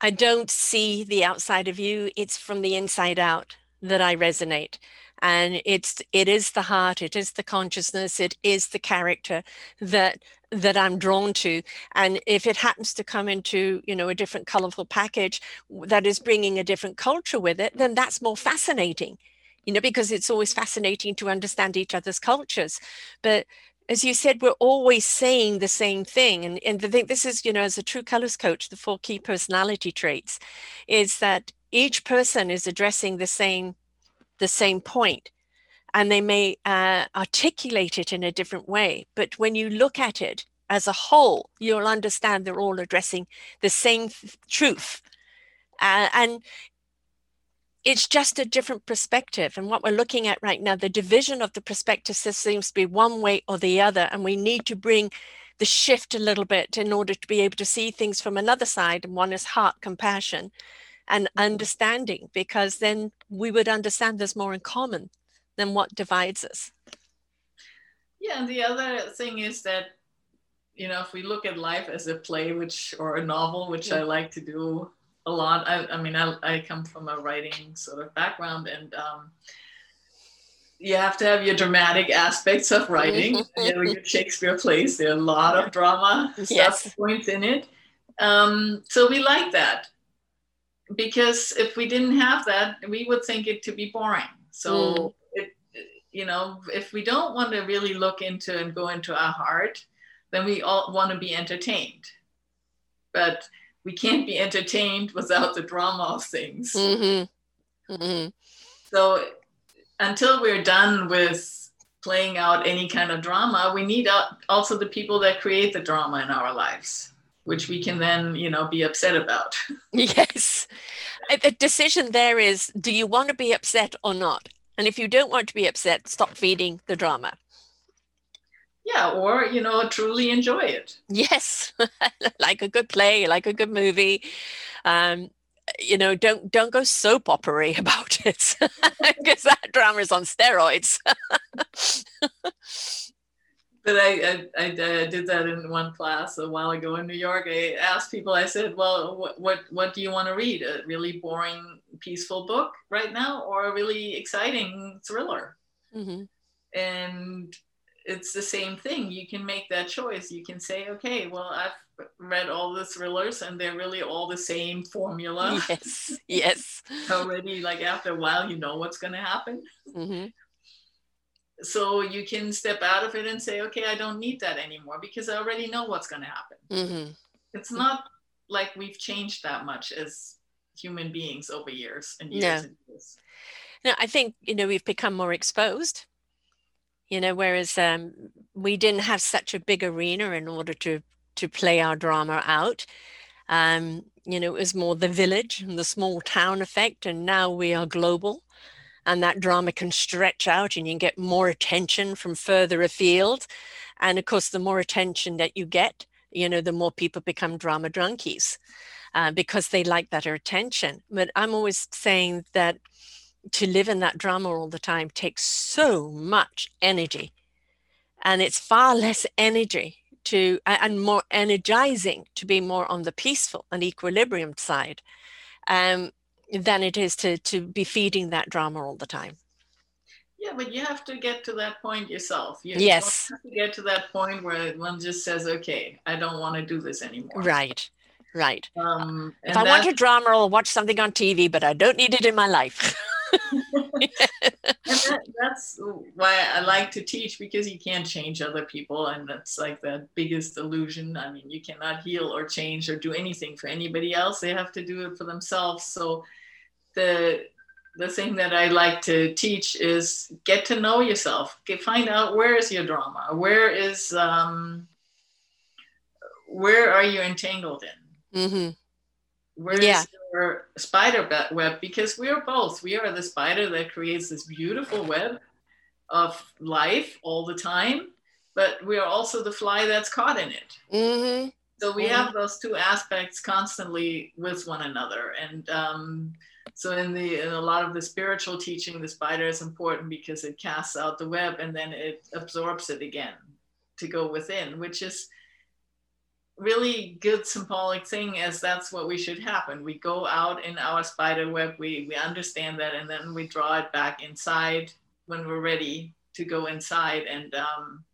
I don't see the outside of you. It's from the inside out that I resonate and it's it is the heart it is the consciousness it is the character that that i'm drawn to and if it happens to come into you know a different colorful package that is bringing a different culture with it then that's more fascinating you know because it's always fascinating to understand each other's cultures but as you said, we're always saying the same thing. And, and I think this is, you know, as a true colors coach, the four key personality traits is that each person is addressing the same the same point and they may uh, articulate it in a different way. But when you look at it as a whole, you'll understand they're all addressing the same th- truth. Uh, and it's just a different perspective. And what we're looking at right now, the division of the perspective seems to be one way or the other. And we need to bring the shift a little bit in order to be able to see things from another side. And one is heart compassion and understanding because then we would understand there's more in common than what divides us.
Yeah, and the other thing is that you know if we look at life as a play, which or a novel, which yeah. I like to do a lot. I, I mean, I, I come from a writing sort of background, and um, you have to have your dramatic aspects of writing. you know, your Shakespeare plays, there are a lot of drama yes. stuff points in it. Um, so we like that because if we didn't have that, we would think it to be boring. So, mm. it, you know, if we don't want to really look into and go into our heart, then we all want to be entertained. But we can't be entertained without the drama of things. Mm-hmm. Mm-hmm. So, until we're done with playing out any kind of drama, we need also the people that create the drama in our lives which we can then you know be upset about. *laughs*
Yes. The decision there is do you want to be upset or not? And if you don't want to be upset stop feeding the drama.
Yeah or you know truly enjoy it.
Yes. *laughs* Like a good play like a good movie. Um you know don't don't go soap opery *laughs* about it because that drama is on steroids
but I, I, I, did that in one class a while ago in New York. I asked people, I said, well, what, what, what do you want to read? A really boring, peaceful book right now or a really exciting thriller? Mm-hmm. And it's the same thing. You can make that choice. You can say, okay, well, I've read all the thrillers and they're really all the same formula.
Yes, yes. *laughs*
Already, like after a while, you know what's going to happen. Mm-hmm so you can step out of it and say okay i don't need that anymore because i already know what's going to happen mm-hmm. it's not like we've changed that much as human beings over years and years no. and years
no i think you know we've become more exposed you know whereas um, we didn't have such a big arena in order to to play our drama out um, you know it was more the village and the small town effect and now we are global and that drama can stretch out and you can get more attention from further afield. And of course the more attention that you get you know the more people become drama drunkies uh, because they like that attention. But i'm always saying that to live in that drama all the time takes so much energy. And it's far less energy to and more energizing to be more on the peaceful and equilibrium side. Um, than it is to to be feeding that drama all the time
Yeah, but you have to get to that point yourself. You
yes.
have to get to that point where one just says, okay, I don't want to do this anymore.
Right. Right.
Um,
if I want a drama, I'll watch something on TV, but I don't need it in my life. *laughs*
that, that's why I like to teach because you can't change other people, and that's like the biggest illusion. I mean, you cannot heal or change or do anything for anybody else. They have to do it for themselves. So the the thing that I like to teach is get to know yourself. Get, find out where is your drama. Where is um, where are you entangled in?
Mm-hmm.
Where yeah. is your spider web? Because we are both. We are the spider that creates this beautiful web of life all the time, but we are also the fly that's caught in it.
Mm-hmm.
So we mm-hmm. have those two aspects constantly with one another, and um, so in the in a lot of the spiritual teaching, the spider is important because it casts out the web and then it absorbs it again to go within, which is really good symbolic thing as that's what we should happen. We go out in our spider web, we we understand that, and then we draw it back inside when we're ready to go inside and um,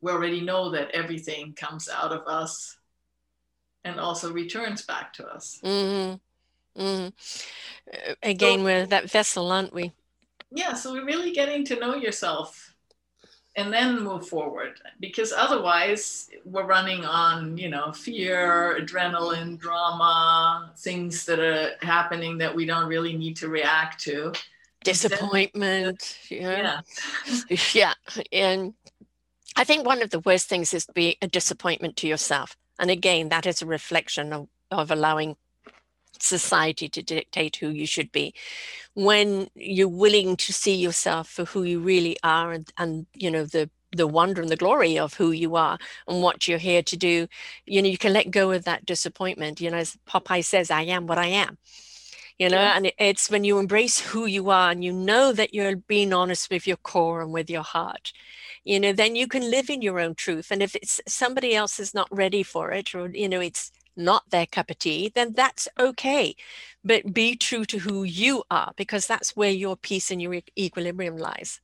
we already know that everything comes out of us and also returns back to us.
Mm-hmm. Mm. Again, so, we're that vessel, aren't we?
Yeah, so we're really getting to know yourself and then move forward because otherwise we're running on, you know, fear, adrenaline, drama, things that are happening that we don't really need to react to.
Disappointment.
yeah.
Yeah. *laughs* yeah. And I think one of the worst things is to be a disappointment to yourself. And again, that is a reflection of, of allowing society to dictate who you should be. When you're willing to see yourself for who you really are and, and you know the the wonder and the glory of who you are and what you're here to do you know you can let go of that disappointment. You know as popeye says i am what i am you know yeah. and it's when you embrace who you are and you know that you're being honest with your core and with your heart you know then you can live in your own truth. And if it's somebody else is not ready for it or you know it's not their cup of tea, then that's okay. But be true to who you are because that's where your peace and your equilibrium lies.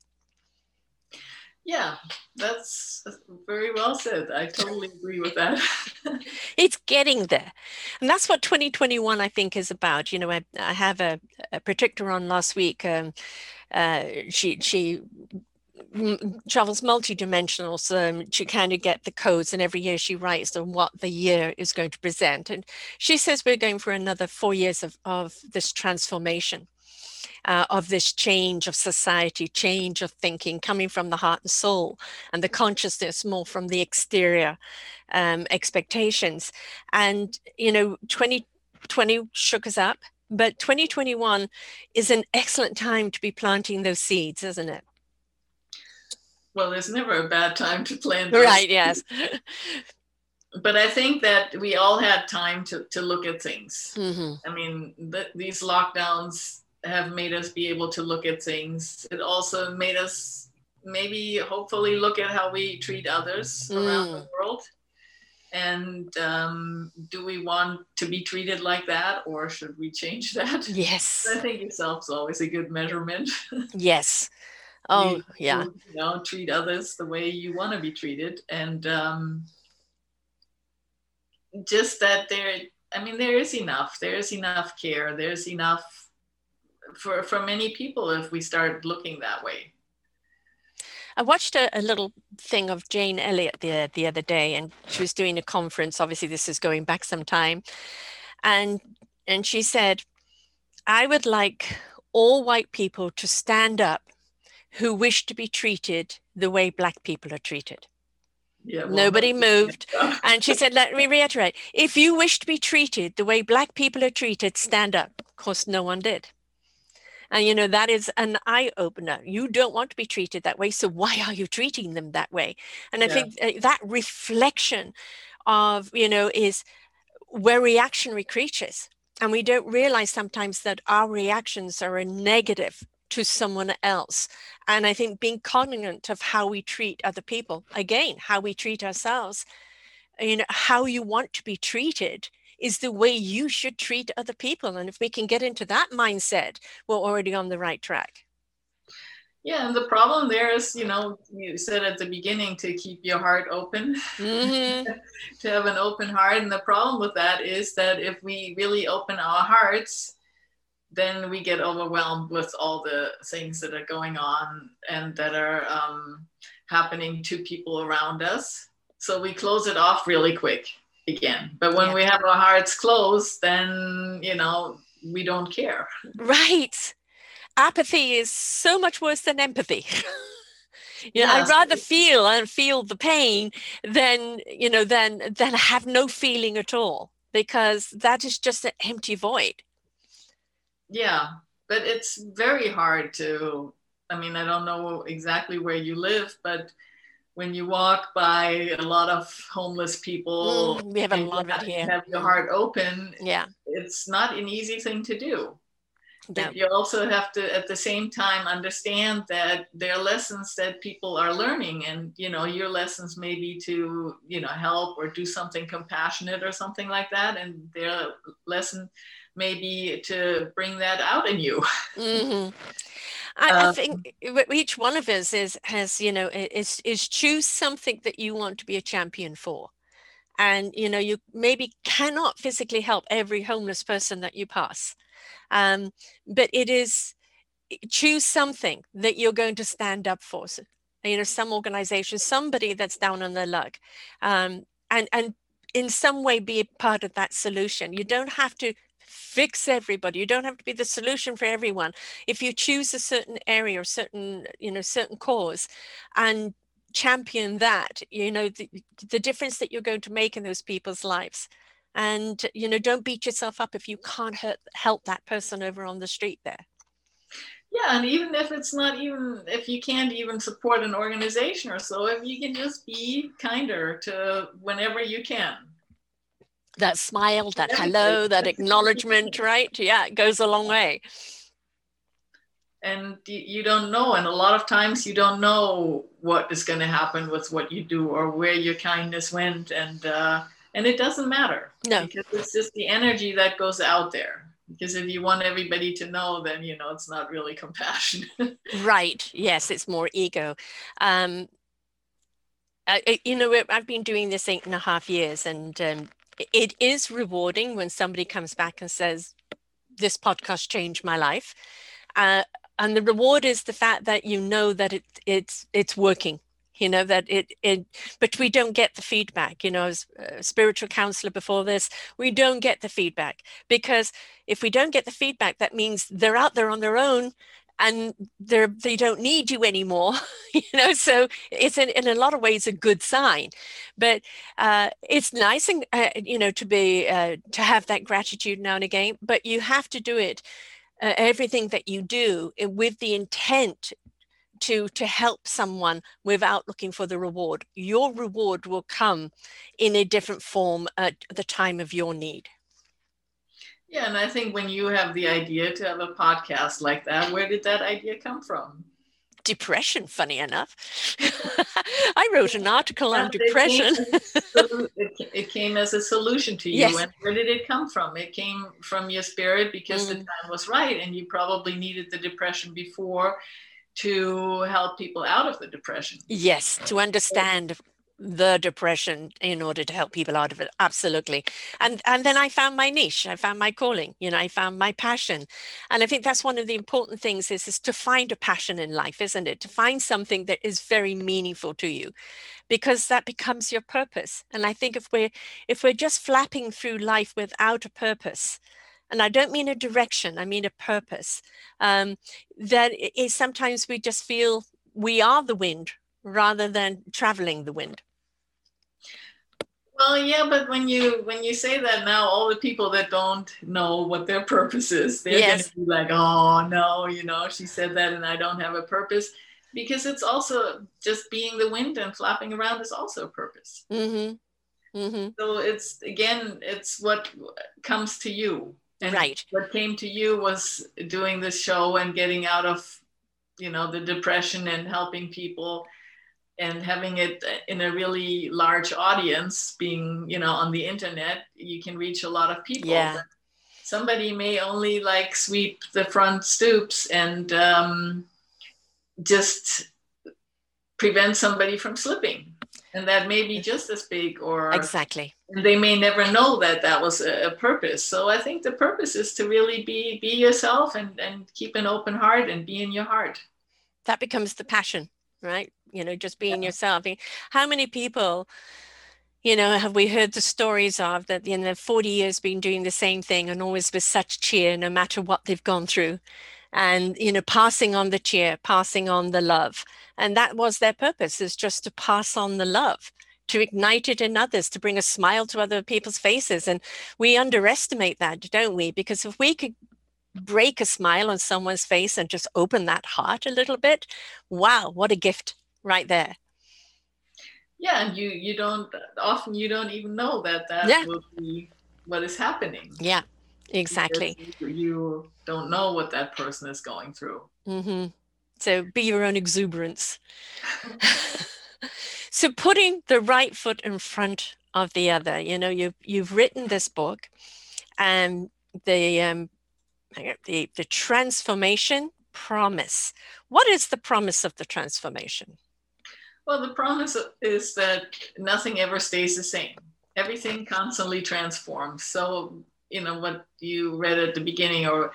Yeah, that's very well said. I totally agree with that. *laughs*
it's getting there. And that's what 2021, I think, is about. You know, I, I have a, a predictor on last week. Um, uh, she she travels multidimensional so to kind of get the codes and every year she writes on what the year is going to present and she says we're going for another four years of, of this transformation uh, of this change of society change of thinking coming from the heart and soul and the consciousness more from the exterior um, expectations. And you know 2020 shook us up but 2021 is an excellent time to be planting those seeds isn't it
well, there's never a bad time to plan. Things.
Right. Yes. *laughs*
but I think that we all had time to, to look at things.
Mm-hmm.
I mean, the, these lockdowns have made us be able to look at things. It also made us maybe hopefully look at how we treat others mm. around the world. And um, do we want to be treated like that or should we change that?
Yes. *laughs*
I think yourself's always a good measurement. *laughs*
yes. Oh, you, yeah.
You know, treat others the way you want to be treated. And um, just that there, I mean, there is enough. There is enough care. There's enough for, for many people if we start looking that way.
I watched a, a, little thing of Jane Elliott the, the other day, and she was doing a conference. Obviously, this is going back some time. And, and she said, I would like all white people to stand up who wish to be treated the way Black people are treated.
Yeah, well,
Nobody moved. and she said, Let me reiterate if you wish to be treated the way Black people are treated, stand up. Of course, no one did. And, you know, that is an eye opener. You don't want to be treated that way. So why are you treating them that way? And I yeah. think uh, that reflection of, you know, is we're reactionary creatures. And we don't realize sometimes that our reactions are a negative to someone else. And I think being cognizant of how we treat other people, again, how we treat ourselves, you know, how you want to be treated is the way you should treat other people. And if we can get into that mindset, we're already on the right track.
Yeah, and the problem there is, you know, you said at the beginning to keep your heart open, mm-hmm. *laughs* to have an open heart. And the problem with that is that if we really open our hearts, then we get overwhelmed with all the things that are going on and that are um, happening to people around us. So we close it off really quick again. But when yeah. we have our hearts closed, then, you know, we don't care.
Right. Apathy is so much worse than empathy. *laughs* you know, I'd rather feel and feel the pain than, you know, than than have no feeling at all because that is just an empty void.
Yeah, but it's very hard to I mean, I don't know exactly where you live, but when you walk by a lot of homeless people,
mm, we have a lot of it here.
Have your heart open.
Yeah,
it's not an easy thing to do. But you also have to, at the same time, understand that there are lessons that people are learning, and you know your lessons may be to you know help or do something compassionate or something like that, and their lesson may be to bring that out in you.
Mm-hmm. I, I, um, think each one of us is has you know is is choose something that you want to be a champion for. And you know you maybe cannot physically help every homeless person that you pass. Um, but it is choose something that you're going to stand up for. So, you know some organization somebody that's down on their luck. Um, and and in some way be a part of that solution. You don't have to fix everybody. You don't have to be the solution for everyone. If you choose a certain area or certain you know certain cause and champion that you know the, the difference that you're going to make in those people's lives. And you know don't beat yourself up if you can't hurt, help that person over on the street there.
Yeah and even if it's not even if you can't even support an organization or so if you can just be kinder to whenever you can
that smile, that hello, that acknowledgement, right? Yeah, it goes a long way.
And you don't know, and a lot of times you don't know what is going to happen with what you do or where your kindness went, and uh, and it doesn't matter.
No,
because it's just the energy that goes out there. Because if you want everybody to know, then you know it's not really compassion. *laughs*
right. Yes, it's more ego. Um, I, you know, I've been doing this eight and a half years, and um, it is rewarding when somebody comes back and says, This podcast changed my life. Uh, and the reward is the fact that you know that it, it's it's working you know that it it but we don't get the feedback you know as a spiritual counselor before this we don't get the feedback because if we don't get the feedback that means they're out there on their own and they're they don't need you anymore *laughs* you know so it's in, in a lot of ways a good sign. But uh, it's nice and uh, you know to be uh, to have that gratitude now and again but you have to do it uh, everything that you do eh, with the intent to to help someone without looking for the reward. Your reward will come in a different form at the time of your need
yeah, and I think when you have the idea to have a podcast like that, where did that idea come from?
Depression, funny enough. *laughs* *laughs* I wrote an article on depression. *laughs*
It came, as a solution to you. Yes. And where did it come from? It came from your spirit because mm. the time was right, and you probably needed the depression before to help people out of the depression.
Yes, to understand the depression in order to help people out of it. Absolutely. And and then i found my niche. I found my calling you know i found my passion. And i think that's one of the important things is is to find a passion in life isn't it? To find something that is very meaningful to you because that becomes your purpose. And i think if we're if we're just flapping through life without a purpose and I don't mean a direction, I mean a purpose. Um, that is sometimes we just feel we are the wind rather than traveling the wind.
Well, yeah, but when you when you say that now, all the people that don't know what their purpose is, they're yes. gonna be like, "Oh no, you know, she said that, and I don't have a purpose," because it's also just being the wind and flapping around is also a purpose.
Mm-hmm. Mm-hmm.
So it's again, it's what comes to you,
and right.
what came to you was doing this show and getting out of, you know, the depression and helping people and having it in a really large audience being you know on the internet you can reach a lot of people.
Yeah.
somebody may only like sweep the front stoops and um, just prevent somebody from slipping. And that may be just as big or
exactly.
And they may never know that that was a, a, purpose. So i think the purpose is to really be be yourself and and keep an open heart and be in your heart.
That becomes the passion right you know just being yeah. yourself. How many people you know have we heard the stories of that in the 40 years been doing the same thing and always with such cheer no matter what they've gone through? And you know passing on the cheer passing on the love. And that was their purpose is just to pass on the love to ignite it in others to bring a smile to other people's faces. And we underestimate that don't we? Because if we could break a smile on someone's face and just open that heart a little bit wow what a gift right there.
Yeah and you you don't often you don't even know that that yeah. will be what is happening.
Yeah exactly.
you, you, don't know what that person is going through.
Mm-hmm. so be your own exuberance. *laughs* *laughs* So putting the right foot in front of the other you know you've you've written this book and the um the the transformation promise. What is the promise of the transformation
well the promise is that nothing ever stays the same everything constantly transforms so you know what you read at the beginning or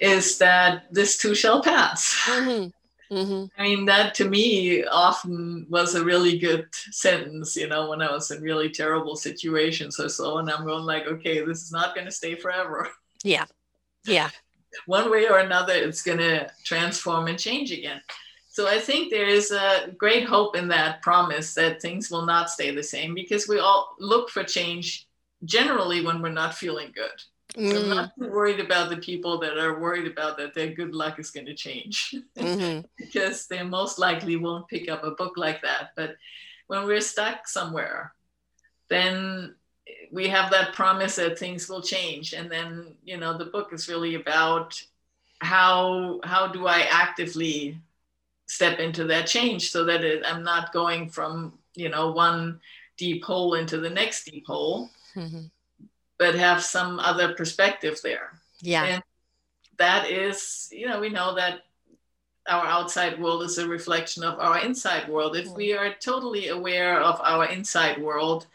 is that this too shall pass mm-hmm. Mm-hmm. I mean, that to me often was a really good sentence, you know, when I was in really terrible situations or so. And I'm going like, okay, this is not going to stay forever.
Yeah. Yeah.
One way or another, it's going to transform and change again. So I think there is a great hope in that promise that things will not stay the same because we all look for change generally when we're not feeling good. Mm. So I'm not too worried about the people that are worried about that their good luck is going to change mm-hmm. *laughs* because they most likely won't pick up a book like that. But when we're stuck somewhere, then we have that promise that things will change. And then, you know, the book is really about how how do I actively step into that change so that it, I'm not going from, you know, one deep hole into the next deep hole mm-hmm. but have some other perspective there.
Yeah. And
that is, you know, we know that our outside world is a reflection of our inside world. If we are totally aware of our inside world,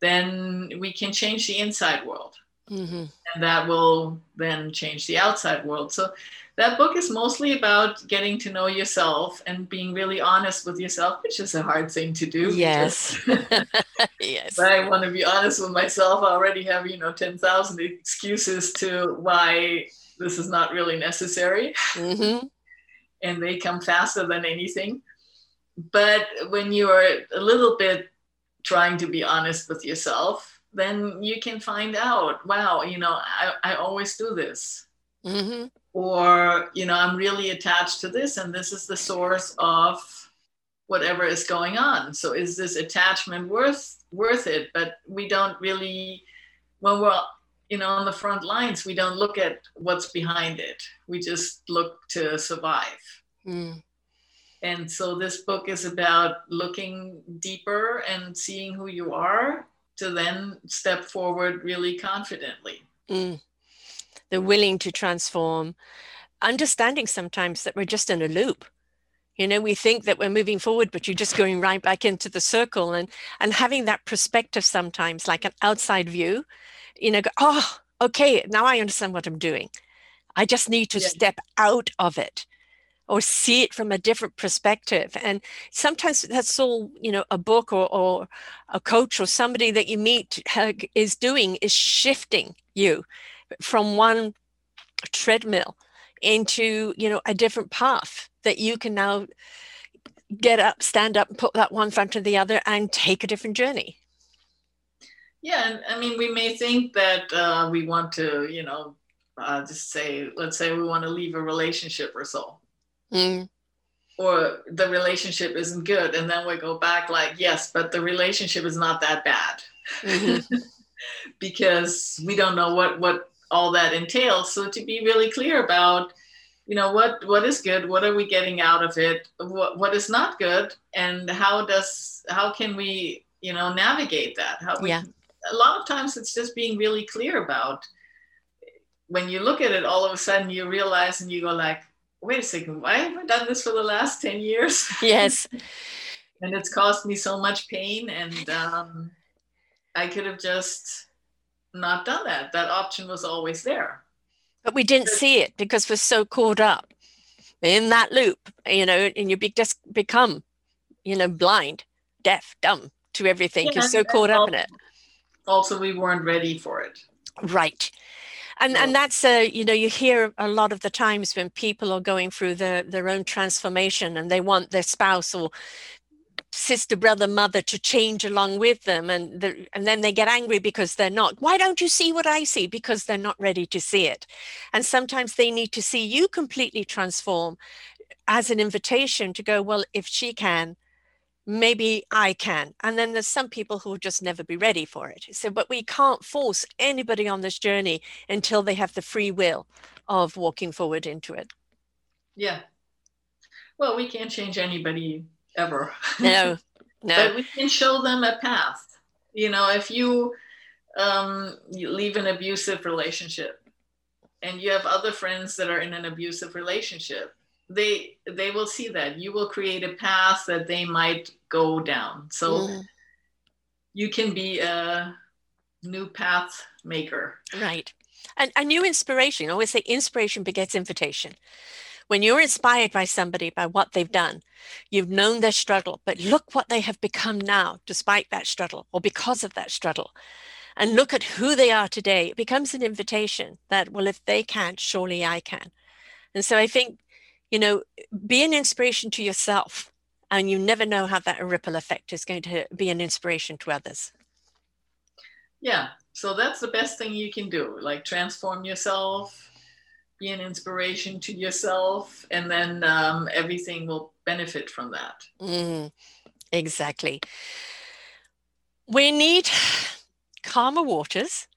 then we can change the inside world. Mm-hmm. And that will then change the outside world. So that book is mostly about getting to know yourself and being really honest with yourself, which is a hard thing to do.
Yes. *laughs* *laughs* yes.
But I want to be honest with myself. I already have, you know, 10,000 excuses to why this is not really necessary. Mm-hmm. *laughs* and they come faster than anything. But when you're a little bit trying to be honest with yourself, then you can find out, wow, you know, I, I always do this. Mm-hmm or you know i'm really attached to this and this is the source of whatever is going on. So is this attachment worth worth it? But we don't really when we're you know on the front lines we don't look at what's behind it. We just look to survive. Mm. and so this book is about looking deeper and seeing who you are to then step forward really confidently. Mm
they're willing to transform, understanding sometimes that we're just in a loop. You know, we think that we're moving forward, but you're just going right back into the circle and and having that perspective sometimes, like an outside view, you know, go, oh, okay, now I understand what I'm doing. I just need to yeah. step out of it or see it from a different perspective. And sometimes that's all, you know, a book or, or a coach or somebody that you meet uh, is doing is shifting you from one treadmill into you know a different path that you can now get up stand up and put that one front of the other and take a different journey
yeah i mean we may think that uh, we want to you know uh, just say let's say we want to leave a relationship or so mm. or the relationship isn't good and then we go back like yes but the relationship is not that bad mm-hmm. *laughs* because we don't know what what all that entails. So to be really clear about, you know, what what is good, what are we getting out of it, what what is not good, and how does how can we you know navigate that? How we,
yeah.
A lot of times it's just being really clear about. When you look at it, all of a sudden you realize and you go like, wait a second, why have I done this for the last 10 years? *laughs*
Yes.
and it's caused me so much pain. And um, I could have just not done that. That option was always there.
But we didn't see it because we're so caught up in that loop, you know, and you be, just become, you know, blind, deaf, dumb to everything. Yeah, You're so caught up in it.
Also, we weren't ready for it.
Right and and that's a you know you hear a lot of the times when people are going through their their own transformation and they want their spouse or sister brother mother to change along with them and the, and then they get angry because they're not why don't you see what i see because they're not ready to see it and sometimes they need to see you completely transform as an invitation to go well if she can maybe I can. And then there's some people who will just never be ready for it. So, but we can't force anybody on this journey until they have the free will of walking forward into it.
Yeah. Well, we can't change anybody ever.
No, *laughs* no.
but we can show them a path. You know, if you, um, you leave an abusive relationship and you have other friends that are in an abusive relationship, they they will see that you will create a path that they might go down so mm. you can be a new path maker
right and a new inspiration I always say inspiration begets invitation when you're inspired by somebody by what they've done you've known their struggle but look what they have become now despite that struggle or because of that struggle and look at who they are today it becomes an invitation that well if they can't surely i can and so i think you know, be an inspiration to yourself. And you never know how that ripple effect is going to be an inspiration to others.
Yeah. So that's the best thing you can do. Like transform yourself, be an inspiration to yourself, and then um, everything will benefit from that.
Mm, exactly. We need calmer waters.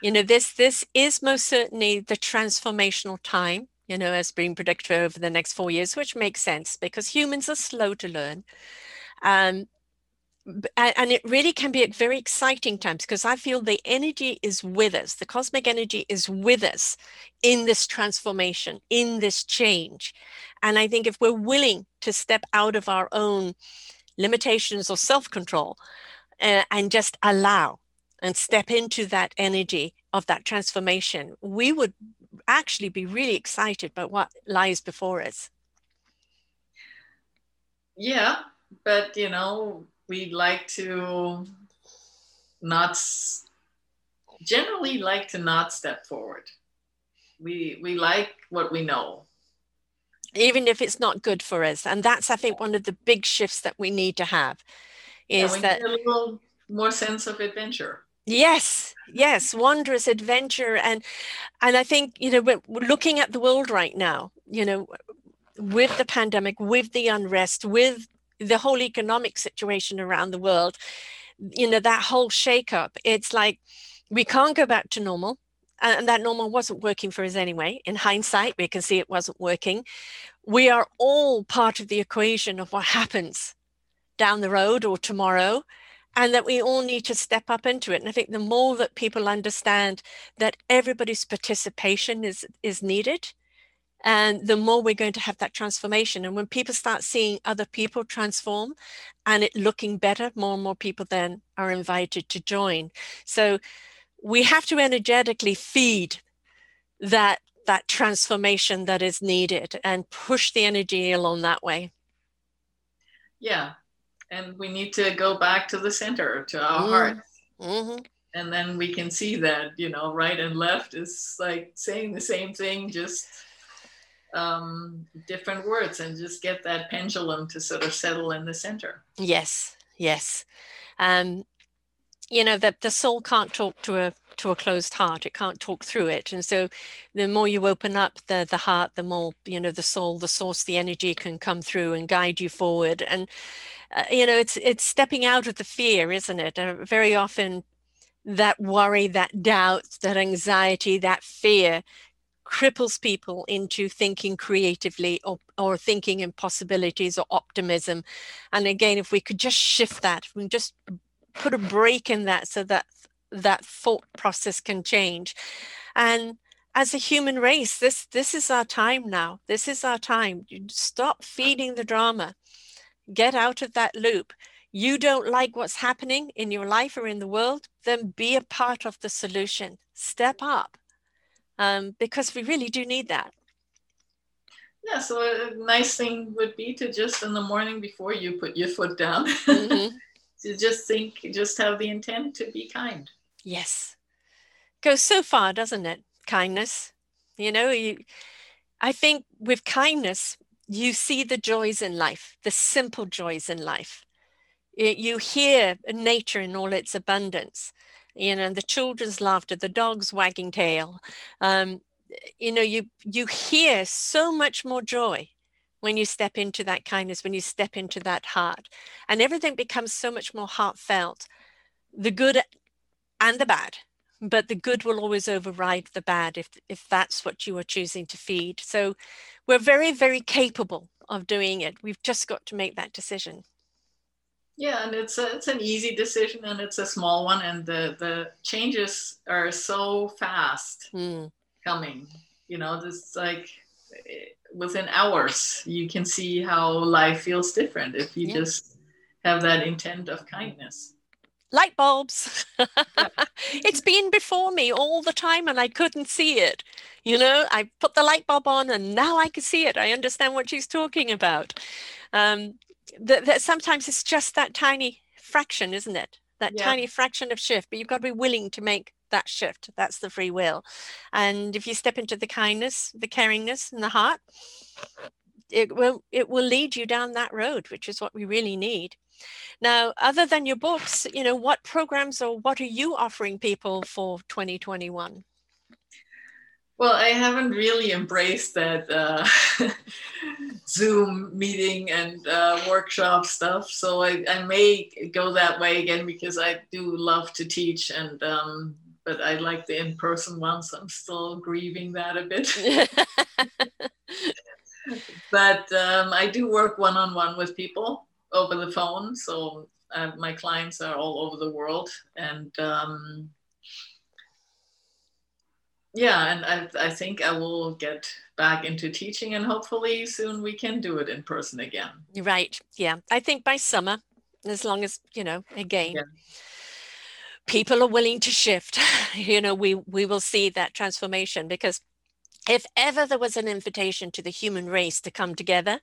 You know, this this is most certainly the transformational time you know, as being predicted over the next four years, which makes sense because humans are slow to learn. Um, and it really can be at very exciting times because I feel the energy is with us. The cosmic energy is with us in this transformation, in this change. And I think if we're willing to step out of our own limitations or self control uh, and just allow and step into that energy of that transformation, we would actually be really excited about what lies before us.
Yeah, but you know, we like to not generally like to not step forward. We we like what we know.
Even if it's not good for us. And that's I think one of the big shifts that we need to have is yeah, that
a little more sense of adventure.
Yes, yes, wondrous adventure, and and I think you know we're looking at the world right now. You know, with the pandemic, with the unrest, with the whole economic situation around the world, you know that whole shakeup. It's like we can't go back to normal, and that normal wasn't working for us anyway. In hindsight, we can see it wasn't working. We are all part of the equation of what happens down the road or tomorrow and that we all need to step up into it. And I think the more that people understand that everybody's participation is is needed, and the more we're going to have that transformation. And when people start seeing other people transform and it looking better, more and more people then are invited to join. So we have to energetically feed that that transformation that is needed and push the energy along that way.
Yeah, and we need to go back to the center to our mm. heart
mm-hmm.
and then we can see that you know right and left is like saying the same thing just um, different words and just get that pendulum to sort of settle in the center.
Yes yes. Um, you know that the soul can't talk to a to a closed heart. It can't talk through it. And so the more you open up the the heart the more you know the soul the source the energy can come through and guide you forward. And uh, you know it's it's stepping out of the fear isn't it? Uh, very often that worry that doubt that anxiety that fear cripples people into thinking creatively or, or thinking in possibilities or optimism and again if we could just shift that we just put a break in that so that that thought process can change and as a human race, this this is our time now. This is our time. Stop feeding the drama. Get out of that loop. You don't like what's happening in your life or in the world, then be a part of the solution. Step up. Um, because we really do need that.
Yeah, so a nice thing would be to just in the morning before you put your foot down, *laughs* mm-hmm. to just think, just have the intent to be kind.
Yes. Goes so far, doesn't it? Kindness. You know, you I think with kindness, you see the joys in life, the simple joys in life. You hear nature in all its abundance, you know, the children's laughter, the dog's wagging tail. Um, you know, you you hear so much more joy when you step into that kindness, when you step into that heart, and everything becomes so much more heartfelt. The good and the bad but the good will always override the bad if if that's what you are choosing to feed so we're very very capable of doing it we've just got to make that decision
yeah and it's a, it's an easy decision and it's a small one and the the changes are so fast mm. coming you know this like within hours you can see how life feels different if you yeah. just have that intent of kindness
light bulbs. *laughs* it's been before me all the time and I couldn't see it. You know, I put the light bulb on and now I can see it. I understand what she's talking about. Um, that, that sometimes it's just that tiny fraction, isn't it? That yeah. tiny fraction of shift, but you've got to be willing to make that shift. That's the free will. And if you step into the kindness, the caringness, and the heart, it will it will lead you down that road, which is what we really need. Now, other than your books, you know, what programs or what are you offering people for 2021?
Well, I haven't really embraced that uh, *laughs* Zoom meeting and uh, workshop stuff. So I, I, may go that way again because I do love to teach and um, but I like the in-person ones. I'm still grieving that a bit. *laughs* but um, I do work one-on-one with people over the phone. So uh, my clients are all over the world, and um, yeah, and I, I think I will get back into teaching, and hopefully soon we can do it in person again.
Right. Yeah, I think by summer, as long as you know, again. Yeah. People are willing to shift. *laughs* You know, we we will see that transformation because if ever there was an invitation to the human race to come together,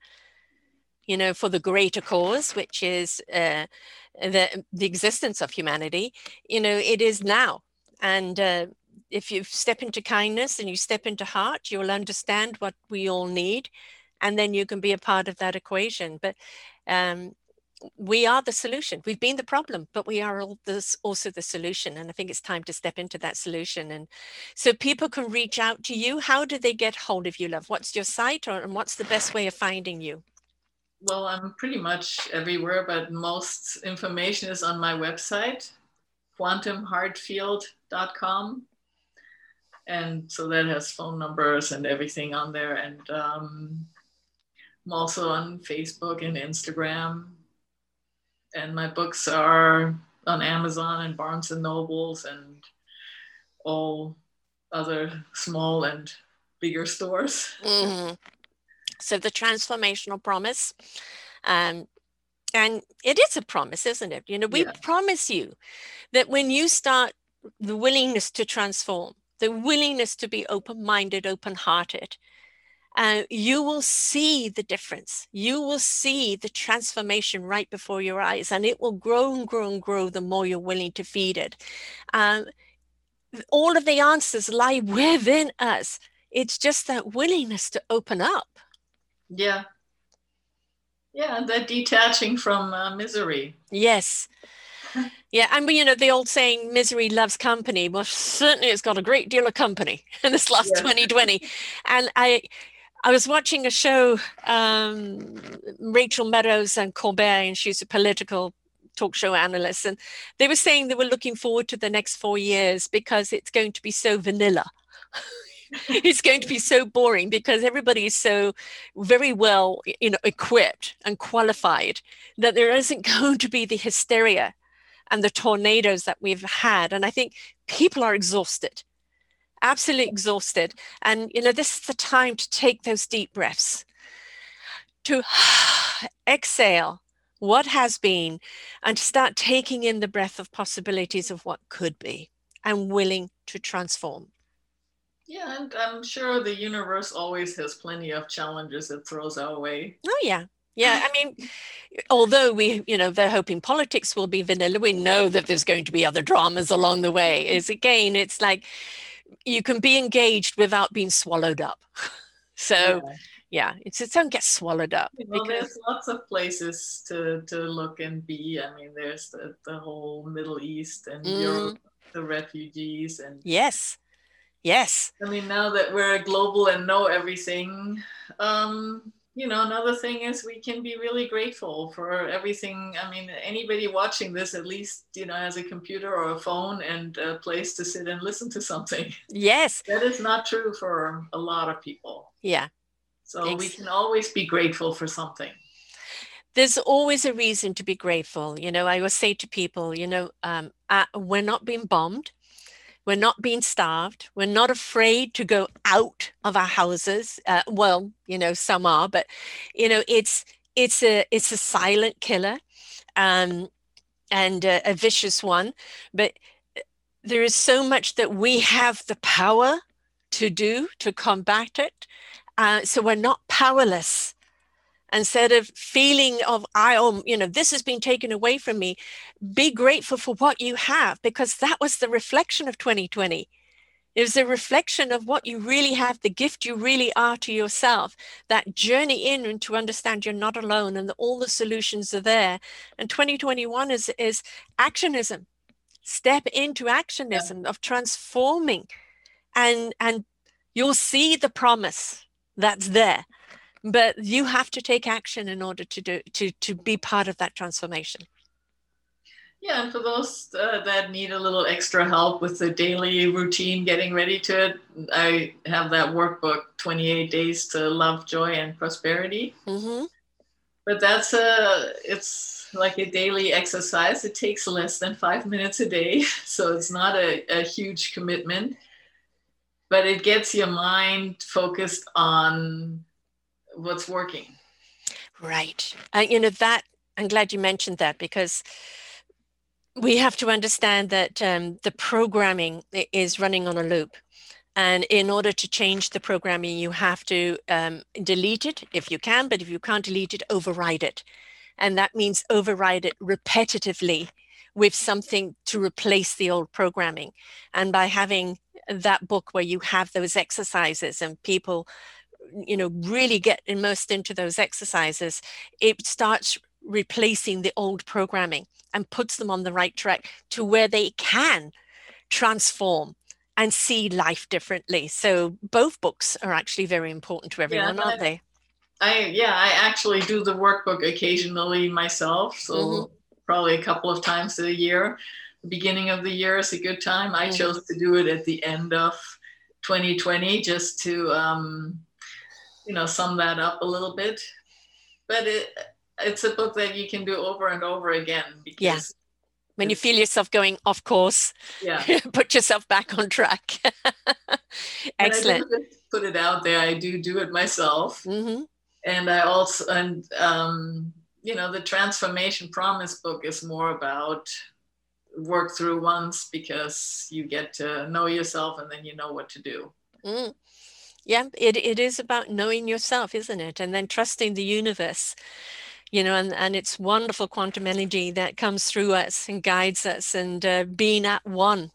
you know, for the greater cause, which is uh, the, the existence of humanity, you know, it is now. And uh, if you step into kindness and you step into heart, you'll understand what we all need. And then you can be a part of that equation. But um, we are the solution. We've been the problem, but we are also the solution. And I think it's time to step into that solution. And so people can reach out to you. How do they get hold of you, love? What's your site or, and what's the best way of finding you?
well, I'm pretty much everywhere, but most information is on my website, quantumheartfield.com. And so that has phone numbers and everything on there. And um, I'm also on Facebook and Instagram. And my books are on Amazon and Barnes and Nobles and all other small and bigger stores. Mm-hmm.
So the transformational promise. Um, and it is a promise, isn't it? You know, we yeah. promise you that when you start the willingness to transform, the willingness to be open minded, open hearted, uh, you will see the difference. You will see the transformation right before your eyes, and it will grow and grow and grow the more you're willing to feed it. Um, all of the answers lie within us. It's just that willingness to open up.
Yeah. Yeah, and that detaching from uh, misery.
Yes. Yeah, and you know the old saying, "Misery loves company." Well, certainly it's got a great deal of company *laughs* in this last yeah. 2020. And I, I was watching a show, um, Rachel Meadows and Colbert, and she's a political talk show analyst, and they were saying they were looking forward to the next four years because it's going to be so vanilla. *laughs* it's going to be so boring because everybody is so very well you know equipped and qualified that there isn't *laughs* going to be the hysteria and the tornadoes that we've had and i think people are exhausted absolutely exhausted. And, you know, this is the time to take those deep breaths, to *sighs* exhale what has been, and to start taking in the breath of possibilities of what could be and willing to transform.
Yeah, and I'm sure the universe always has plenty of challenges it throws our way.
Oh, yeah. Yeah, I mean, although we, you know, they're hoping politics will be vanilla, we know that there's going to be other dramas along the way. Is again, it's like you can be engaged without being swallowed up. *laughs* So, yeah, yeah it's it don't get swallowed up.
Well, because... there's lots of places to to look and be. I mean, there's the, the whole Middle East and mm. Europe, the refugees, and
yes, yes.
I mean, now that we're global and know everything, um, you know, another thing is we can be really grateful for everything. I mean, anybody watching this at least, you know, has a computer or a phone and a place to sit and listen to something. *laughs*
Yes.
That is not true for a lot of people.
Yeah.
So we can always be grateful for something.
There's always a reason to be grateful. You know, I always say to people, you know, um, uh, we're not being bombed we're not being starved. We're not afraid to go out of our houses. Uh, well, you know, some are, but you know, it's it's a it's a silent killer, um, and a, a vicious one. But uh, there is so much that we have the power to do to combat it. Uh, so we're not powerless instead of feeling of i oh you know this has been taken away from me be grateful for what you have because that was the reflection of 2020 it was a reflection of what you really have the gift you really are to yourself that journey in and to understand you're not alone and that all the solutions are there. And 2021 is is actionism. Step into actionism yeah. of transforming and and you'll see the promise that's there but you have to take action in order to do to to be part of that transformation.
Yeah and for those uh, that need a little extra help with the daily routine getting ready to it i have that workbook 28 days to love joy and prosperity. Mm-hmm. but that's a it's like a daily exercise. It takes less than five minutes a day *laughs* so it's not a, a huge commitment. But it gets your mind focused on what's working.
Right. Uh, you know, that, I'm glad you mentioned that because we have to understand that um, the programming is running on a loop. And in order to change the programming, you have to um, delete it if you can, but if you can't delete it, override it. And that means override it repetitively with something to replace the old programming. And by having that book where you have those exercises and people you know really get immersed into those exercises it starts replacing the old programming and puts them on the right track to where they can transform and see life differently so both books are actually very important to everyone yeah, aren't they
i yeah i actually do the workbook occasionally myself so mm-hmm. probably a couple of times a year the beginning of the year is a good time i mm-hmm. chose to do it at the end of 2020 just to um, you know sum that up a little bit. But it it's a book that you can do over and over again
because yeah. when you feel yourself going off course
yeah. *laughs*
put yourself back on track. *laughs* Excellent.
put it out there i do do it myself. Mm-hmm. and i also and um, you know the transformation promise book is more about work through once because you get to know yourself and then you know what to do. Mm
yeah it, it is about knowing yourself isn't it? And then trusting the universe you know and, and it's wonderful quantum energy that comes through us and guides us and uh, being at one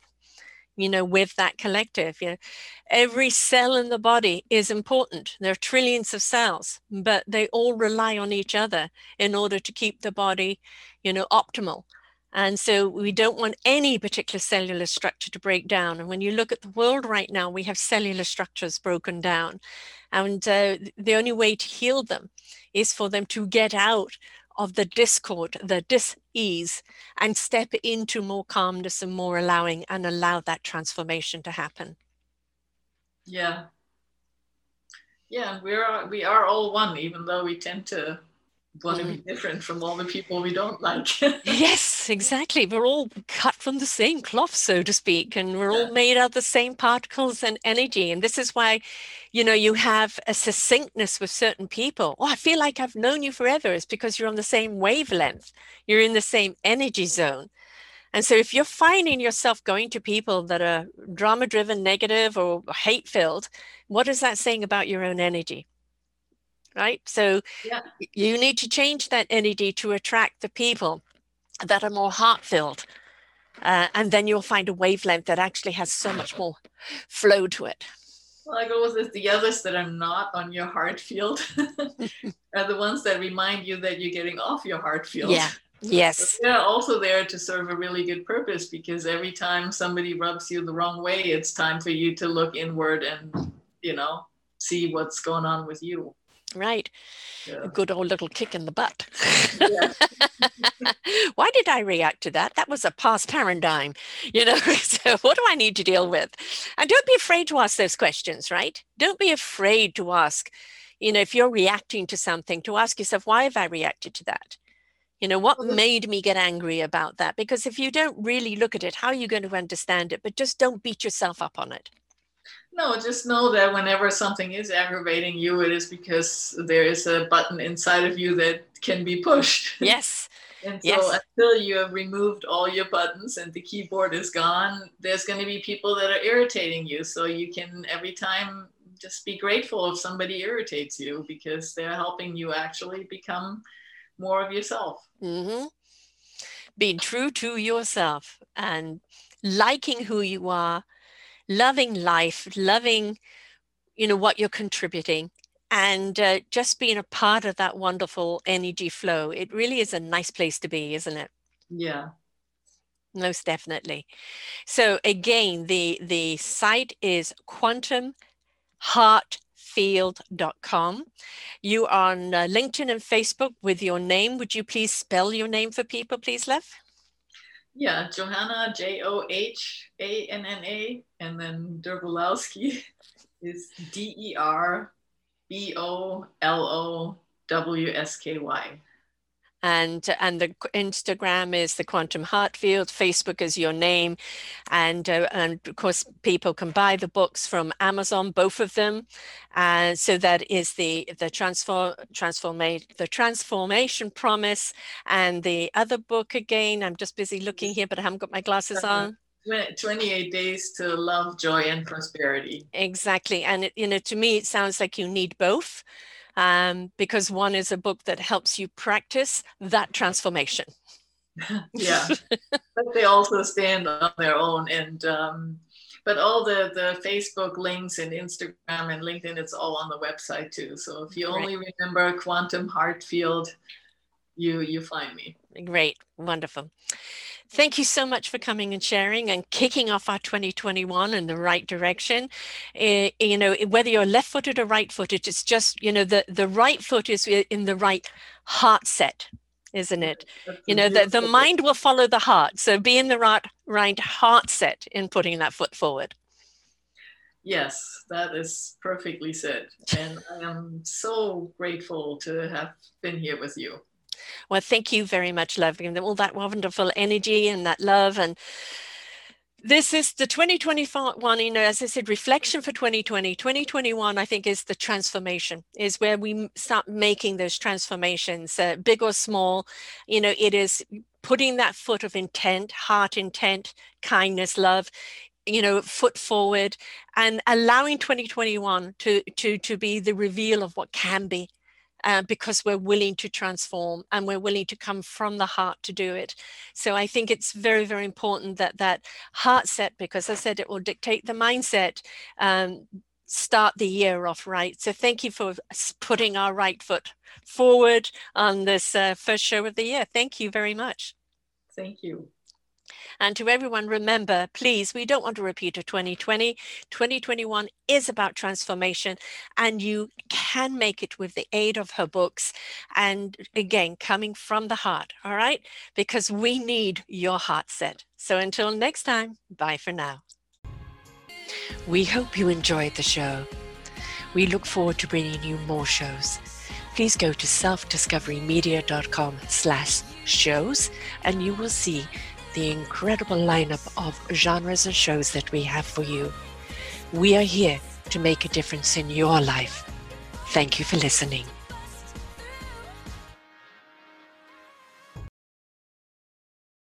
you know with that collective you know every cell in the body is important. There are trillions of cells but they all rely on each other in order to keep the body you know optimal and so we don't want any particular cellular structure to break down. And when you look at the world right now, we have cellular structures broken down. And uh, the only way to heal them is for them to get out of the discord, the dis-ease, and step into more calmness and more allowing and allow that transformation to happen.
Yeah. Yeah, we are we are all one, even though we tend to want to mm. be different from all the people we don't like.
yes, exactly. We're all cut from the same cloth, so to speak, and we're all made out of the same particles and energy. And this is why, you know, you have a succinctness with certain people. Oh, I feel like I've known you forever. It's because you're on the same wavelength, you're in the same energy zone. And so if you're finding yourself going to people that are drama driven, negative, or hate filled, what is that saying about your own energy? right? So yeah. you need to change that energy to attract the people that are more heart filled. Uh, and then you'll find a wavelength that actually has so much more flow to it.
Well, I go with the others that are not on your heart field *laughs* are the ones that remind you that you're getting off your heart field.
Yeah. Yes.
But they're also there to serve a really good purpose because every time somebody rubs you the wrong way, it's time for you to look inward and, you know, see what's going on with you.
Right. Yeah. A good old little kick in the butt. *laughs* Why did I react to that? That was a past paradigm, you know. *laughs* so what do I need to deal with? And don't be afraid to ask those questions, right? Don't be afraid to ask, you know, if you're reacting to something, to ask yourself, why have I reacted to that? You know, what mm-hmm. made me get angry about that? Because if you don't really look at it, how are you going to understand it? But just don't beat yourself up on it.
No, just know that whenever something is aggravating you, it is because there is a button inside of you that can be pushed. *laughs*
Yes.
and so
yes.
until you have removed all your buttons and the keyboard is gone, there's going to be people that are irritating you. So you can every time just be grateful if somebody irritates you because they're helping you actually become more of yourself.
Mm-hmm. Being true to yourself and liking who you are loving life, loving, you know, what you're contributing and uh, just being a part of that wonderful energy flow. It really is a nice place to be, isn't it?
Yeah.
Most definitely. So again, the the site is quantum heart quantumheartfield.com. You are on uh, LinkedIn and Facebook with your name. Would you please spell your name for people, please, Lev?
Yeah, Johanna, J O H A N N A, and then Derbolowsky *laughs* is D E R B O L O W S K Y
and and the Instagram is the Quantum Heart Field. Facebook is your name, and uh, and of course people can buy the books from Amazon, both of them, and so that is the the transform transformation the transformation promise, and the other book again. I'm just busy looking here, but I haven't got my glasses on.
28 days to love joy and prosperity
exactly and it, you know to me it sounds like you need both um, because one is a book that helps you practice that transformation. *laughs*
yeah, *laughs* but they also stand on their own. And um, but all the the Facebook links and Instagram and LinkedIn, it's all on the website too. So if you only right. remember Quantum Heart Field, you you find me.
Great, wonderful. Thank you so much for coming and sharing and kicking off our 2021 in the right direction. Uh, you know, whether you're left footed or right footed, it's just, you know, the, the right foot is in the right heart set, isn't it? That's you know, the, the mind will follow the heart. So be in the right, right heart set in putting that foot forward.
Yes, that is perfectly said. And I am so grateful to have been here with you.
Well, thank you very much, love, and all that wonderful energy and that love. And this is the 2021, you know, as I said, reflection for 2020. 2021, I think, is the transformation, is where we start making those transformations, uh, big or small. You know, it is putting that foot of intent, heart intent, kindness, love you know foot forward and allowing 2021 to to to be the reveal of what can be uh, because we're willing to transform and we're willing to come from the heart to do it. So I think it's very, very important that that heart set, because I said it will dictate the mindset, um, start the year off right. So thank you for putting our right foot forward on this uh, first show of the year. Thank you very much.
Thank you.
And to everyone, remember, please, we don't want to repeat a 2020. 2021 is about transformation, and you can make it with the aid of her books. And again, coming from the heart, all right? Because we need your heart set. So until next time, bye for now. We hope you enjoyed the show. We look forward to bringing you more shows. please go to selfdiscoverymedia.com slash shows and you will see the incredible lineup of genres and shows that we have for you. We are here to make a difference in your life. Thank you for listening.